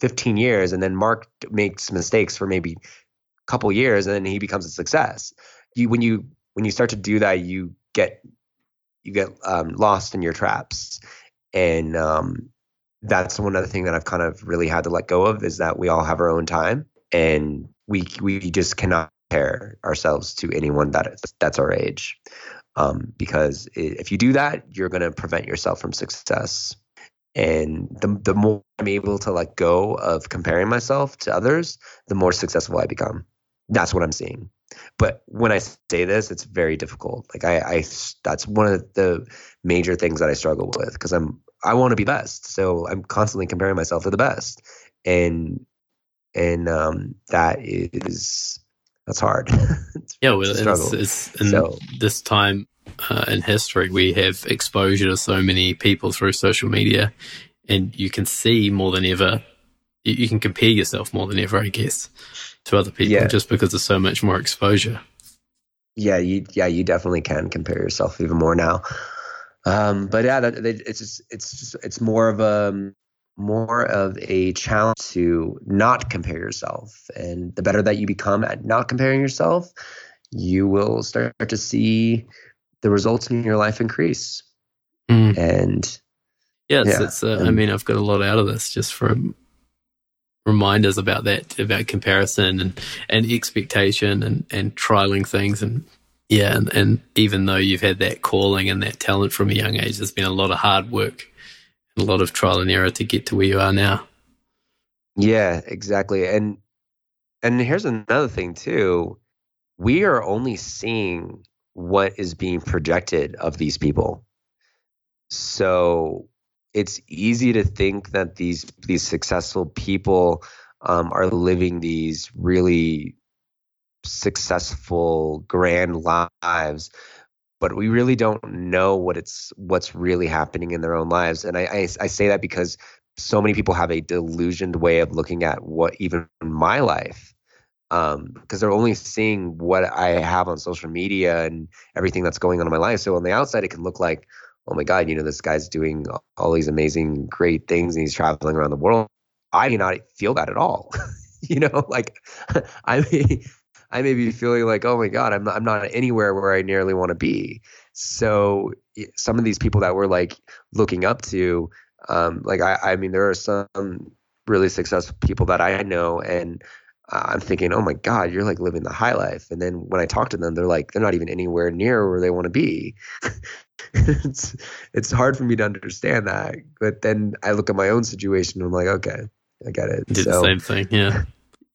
S3: 15 years and then Mark makes mistakes for maybe a couple years and then he becomes a success. You when you when you start to do that, you get you get um, lost in your traps. And um, that's one other thing that I've kind of really had to let go of is that we all have our own time and we we just cannot compare ourselves to anyone that that's our age. Um, because if you do that, you're going to prevent yourself from success. And the, the more I'm able to let go of comparing myself to others, the more successful I become. That's what I'm seeing. But when I say this, it's very difficult. Like I, I that's one of the major things that I struggle with because I'm I want to be best, so I'm constantly comparing myself to the best, and and um, that is that's hard. <laughs>
S1: yeah, well, it's, it's, in so, this time uh, in history, we have exposure to so many people through social media, and you can see more than ever. You, you can compare yourself more than ever, I guess, to other people yeah. just because there's so much more exposure.
S3: Yeah, you yeah you definitely can compare yourself even more now. Um, but yeah, that, it's just it's just it's more of a more of a challenge to not compare yourself, and the better that you become at not comparing yourself, you will start to see the results in your life increase.
S1: Mm.
S3: And
S1: yes, it's, yeah, it's uh, I mean, I've got a lot out of this just from reminders about that, about comparison and, and expectation and, and trialing things and yeah, and, and even though you've had that calling and that talent from a young age, there's been a lot of hard work and a lot of trial and error to get to where you are now.
S3: Yeah, exactly. And and here's another thing too. We are only seeing what is being projected of these people. So it's easy to think that these these successful people um, are living these really successful grand lives but we really don't know what it's what's really happening in their own lives. And I, I, I say that because so many people have a delusioned way of looking at what even my life um because they're only seeing what i have on social media and everything that's going on in my life. So on the outside it can look like oh my god you know this guy's doing all these amazing great things and he's traveling around the world. I do not feel that at all. <laughs> You know like <laughs> i may I may be feeling like, oh my God, I'm not, I'm not anywhere where I nearly want to be. So some of these people that we're like looking up to, um, like I, I mean, there are some really successful people that I know, and uh, I'm thinking, oh my God, you're like living the high life. And then when I talk to them, they're like, they're not even anywhere near where they want to be. <laughs> it's it's hard for me to understand that. But then I look at my own situation, and I'm like, okay, I get it.
S1: Did so, the same thing, yeah.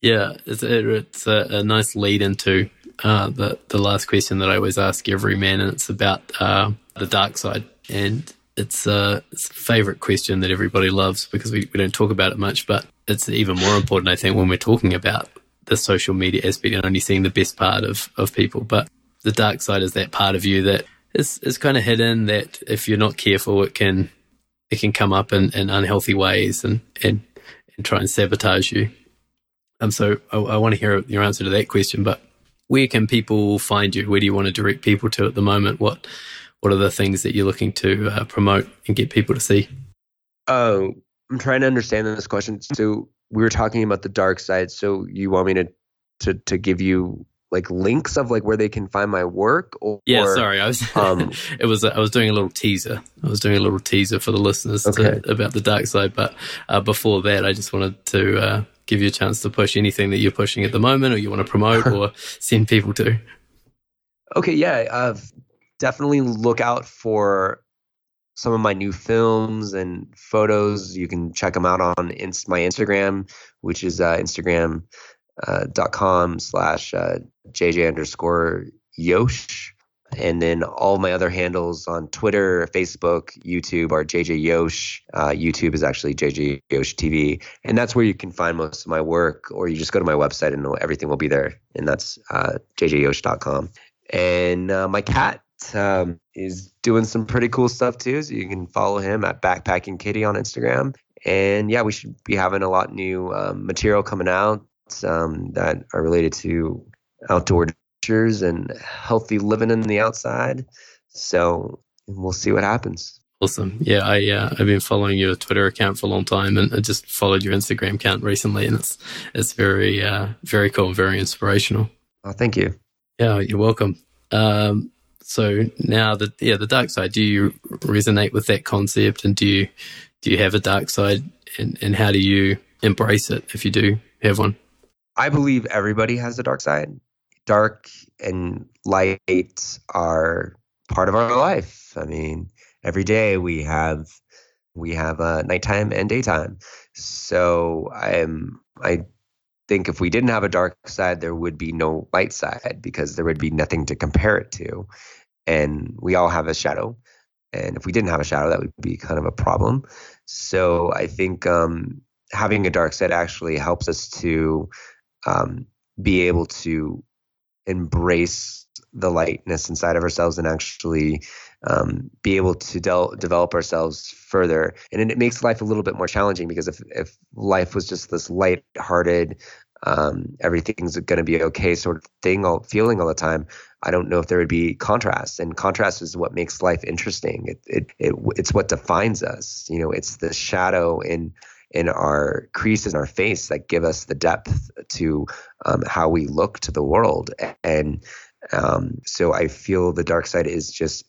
S1: Yeah, it's, it's a, a, nice lead into uh, the the last question that I always ask every man, and it's about uh, the dark side. And it's, uh, it's a favorite question that everybody loves because we, we don't talk about it much, but it's even more important, I think, when we're talking about the social media aspect and only seeing the best part of, of people. But the dark side is that part of you that is, is kind of hidden that if you're not careful, it can it can come up in, in unhealthy ways and, and, and try and sabotage you. Um, so I, I want to hear your answer to that question. But where can people find you? Where do you want to direct people to at the moment? What What are the things that you're looking to uh, promote and get people to see?
S3: Oh, I'm trying to understand this question. So we were talking about the dark side. So you want me to to to give you like links of like where they can find my work or
S1: yeah sorry i was um, <laughs> it was i was doing a little teaser i was doing a little teaser for the listeners okay. to, about the dark side but uh, before that i just wanted to uh, give you a chance to push anything that you're pushing at the moment or you want to promote or <laughs> send people to.
S3: Okay, yeah, uh, definitely look out for some of my new films and photos. You can check them out on inst- my Instagram, which is uh, Instagram uh, dot com slash uh, JJ underscore Yosh. And then all my other handles on Twitter, Facebook, YouTube are JJ Yosh. Uh, YouTube is actually JJ Yosh TV. And that's where you can find most of my work, or you just go to my website and everything will be there. And that's uh, jjyosh.com. And uh, my cat um, is doing some pretty cool stuff too. So you can follow him at Backpacking Kitty on Instagram. And yeah, we should be having a lot new um, material coming out um, that are related to outdoor and healthy living in the outside. So we'll see what happens.
S1: Awesome. Yeah, I uh, I've been following your Twitter account for a long time, and I just followed your Instagram account recently, and it's it's very uh, very cool, and very inspirational.
S3: Oh, thank you.
S1: Yeah, you're welcome. Um, so now the yeah the dark side, do you resonate with that concept, and do you do you have a dark side, and and how do you embrace it if you do have one?
S3: I believe everybody has a dark side dark and light are part of our life. I mean, every day we have we have a nighttime and daytime. So I'm I think if we didn't have a dark side, there would be no light side because there would be nothing to compare it to. And we all have a shadow. And if we didn't have a shadow, that would be kind of a problem. So I think um, having a dark side actually helps us to um, be able to embrace the lightness inside of ourselves and actually um, be able to de- develop ourselves further. And it makes life a little bit more challenging because if, if life was just this light-hearted, um, everything's going to be okay sort of thing, all feeling all the time, I don't know if there would be contrast. And contrast is what makes life interesting. It, it, it it's what defines us. You know, it's the shadow in in our creases in our face that give us the depth to um, how we look to the world. And um, so I feel the dark side is just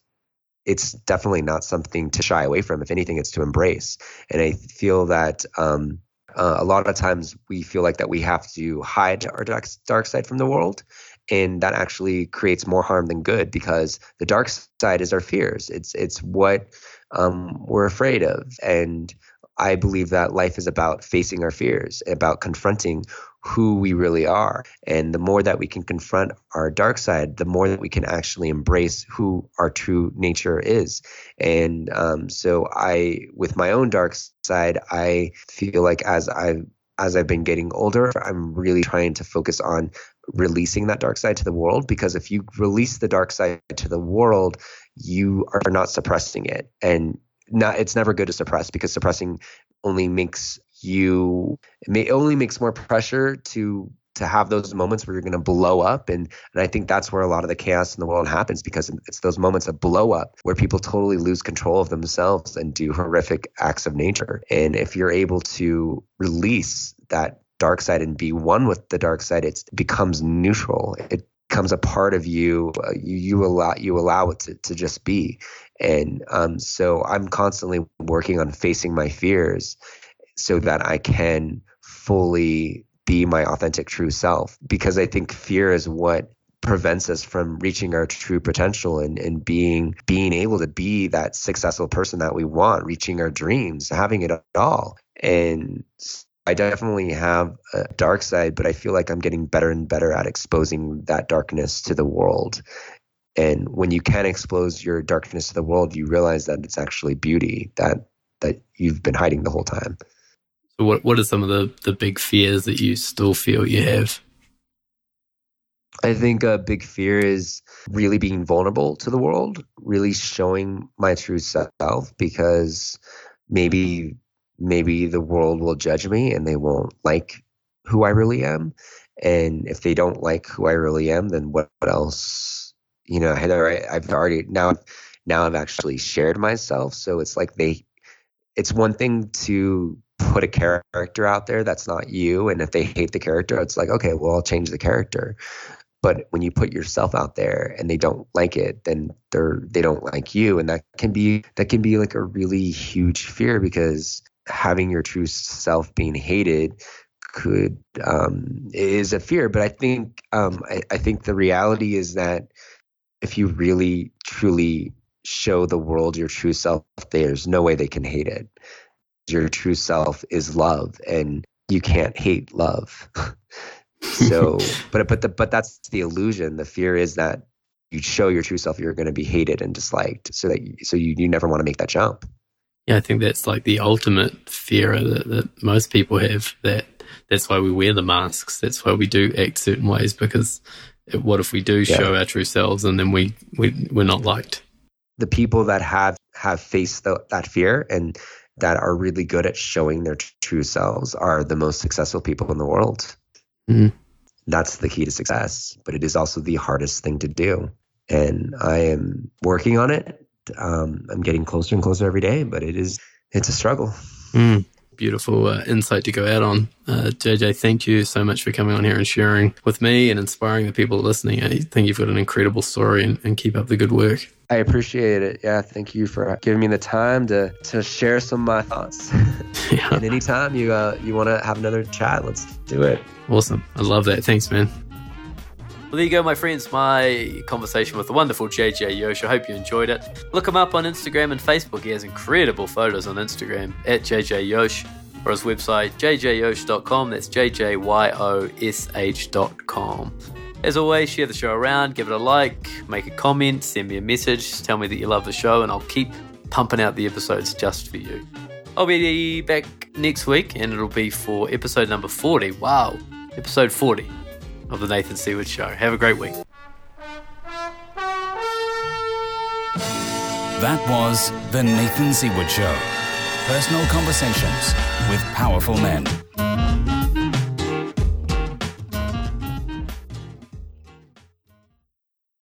S3: it's definitely not something to shy away from. If anything, it's to embrace. And I feel that um, uh, a lot of times we feel like that we have to hide our dark, dark side from the world. And that actually creates more harm than good because the dark side is our fears. It's it's what um, we're afraid of, and I believe that life is about facing our fears, about confronting who we really are. And the more that we can confront our dark side, the more that we can actually embrace who our true nature is. And um, so, I, with my own dark side, I feel like as I've as I've been getting older, I'm really trying to focus on releasing that dark side to the world because if you release the dark side to the world, you are not suppressing it. And not it's never good to suppress because suppressing only makes you it may, only makes more pressure to to have those moments where you're going to blow up. And and I think that's where a lot of the chaos in the world happens because it's those moments of blow up where people totally lose control of themselves and do horrific acts of nature. And if you're able to release that dark side and be one with the dark side it becomes neutral. It becomes a part of you uh, you you allow you allow it to, to just be and um, so I'm constantly working on facing my fears so that I can fully be my authentic true self. Because I think fear is what prevents us from reaching our true potential and, and being being able to be that successful person that we want, reaching our dreams, having it all. And I definitely have a dark side, but I feel like I'm getting better and better at exposing that darkness to the world. And when you can expose your darkness to the world, you realize that it's actually beauty that that you've been hiding the whole time.
S1: So what what are some of the, the big fears that you still feel you have?
S3: I think a big fear is really being vulnerable to the world, really showing my true self because maybe maybe the world will judge me and they won't like who I really am. And if they don't like who I really am, then what, what else you know, Heather, I've already now now I've actually shared myself. So it's like they it's one thing to put a character out there that's not you and if they hate the character it's like okay well i'll change the character. But when you put yourself out there and they don't like it then they're they don't like you. And that can be that can be like a really huge fear because having your true self being hated could um is a fear. But i think um I, I think the reality is that if you really truly show the world your true self, there's no way they can hate it. Your true self is love, and you can't hate love. <laughs> so, <laughs> but but the, but that's the illusion. The fear is that you show your true self, you're going to be hated and disliked. So that so you you never want to make that jump.
S1: Yeah, I think that's like the ultimate fear that, that most people have. That that's why we wear the masks. That's why we do act certain ways because what if we do yeah. show our true selves and then we, we we're not liked?
S3: The people that have have faced the, that fear and that are really good at showing their t- true selves are the most successful people in the world. Mm-hmm. that's the key to success but it is also the hardest thing to do. And i am working on it. Um, i'm getting closer and closer every day but it is it's a struggle.
S1: Mm beautiful uh, insight to go out on. Uh, JJ, thank you so much for coming on here and sharing with me and inspiring the people listening. I think you've got an incredible story and, and keep up the good work.
S3: I appreciate it. Yeah, thank you for giving me the time to, to share some of my thoughts. <laughs> yeah. And anytime you uh, you want to have another chat, let's do it.
S1: Awesome. I love that. Thanks, man. Well, there you go, my friends. My conversation with the wonderful JJ Yosh. I hope you enjoyed it. Look him up on Instagram and Facebook. He has incredible photos on Instagram at JJ Yosh or his website, jjyosh.com. That's jjyosh.com. As always, share the show around, give it a like, make a comment, send me a message, tell me that you love the show, and I'll keep pumping out the episodes just for you. I'll be back next week, and it'll be for episode number 40. Wow, episode 40 of The Nathan Seaward Show. Have a great week.
S2: That was The Nathan Seaward Show. Personal conversations with powerful men.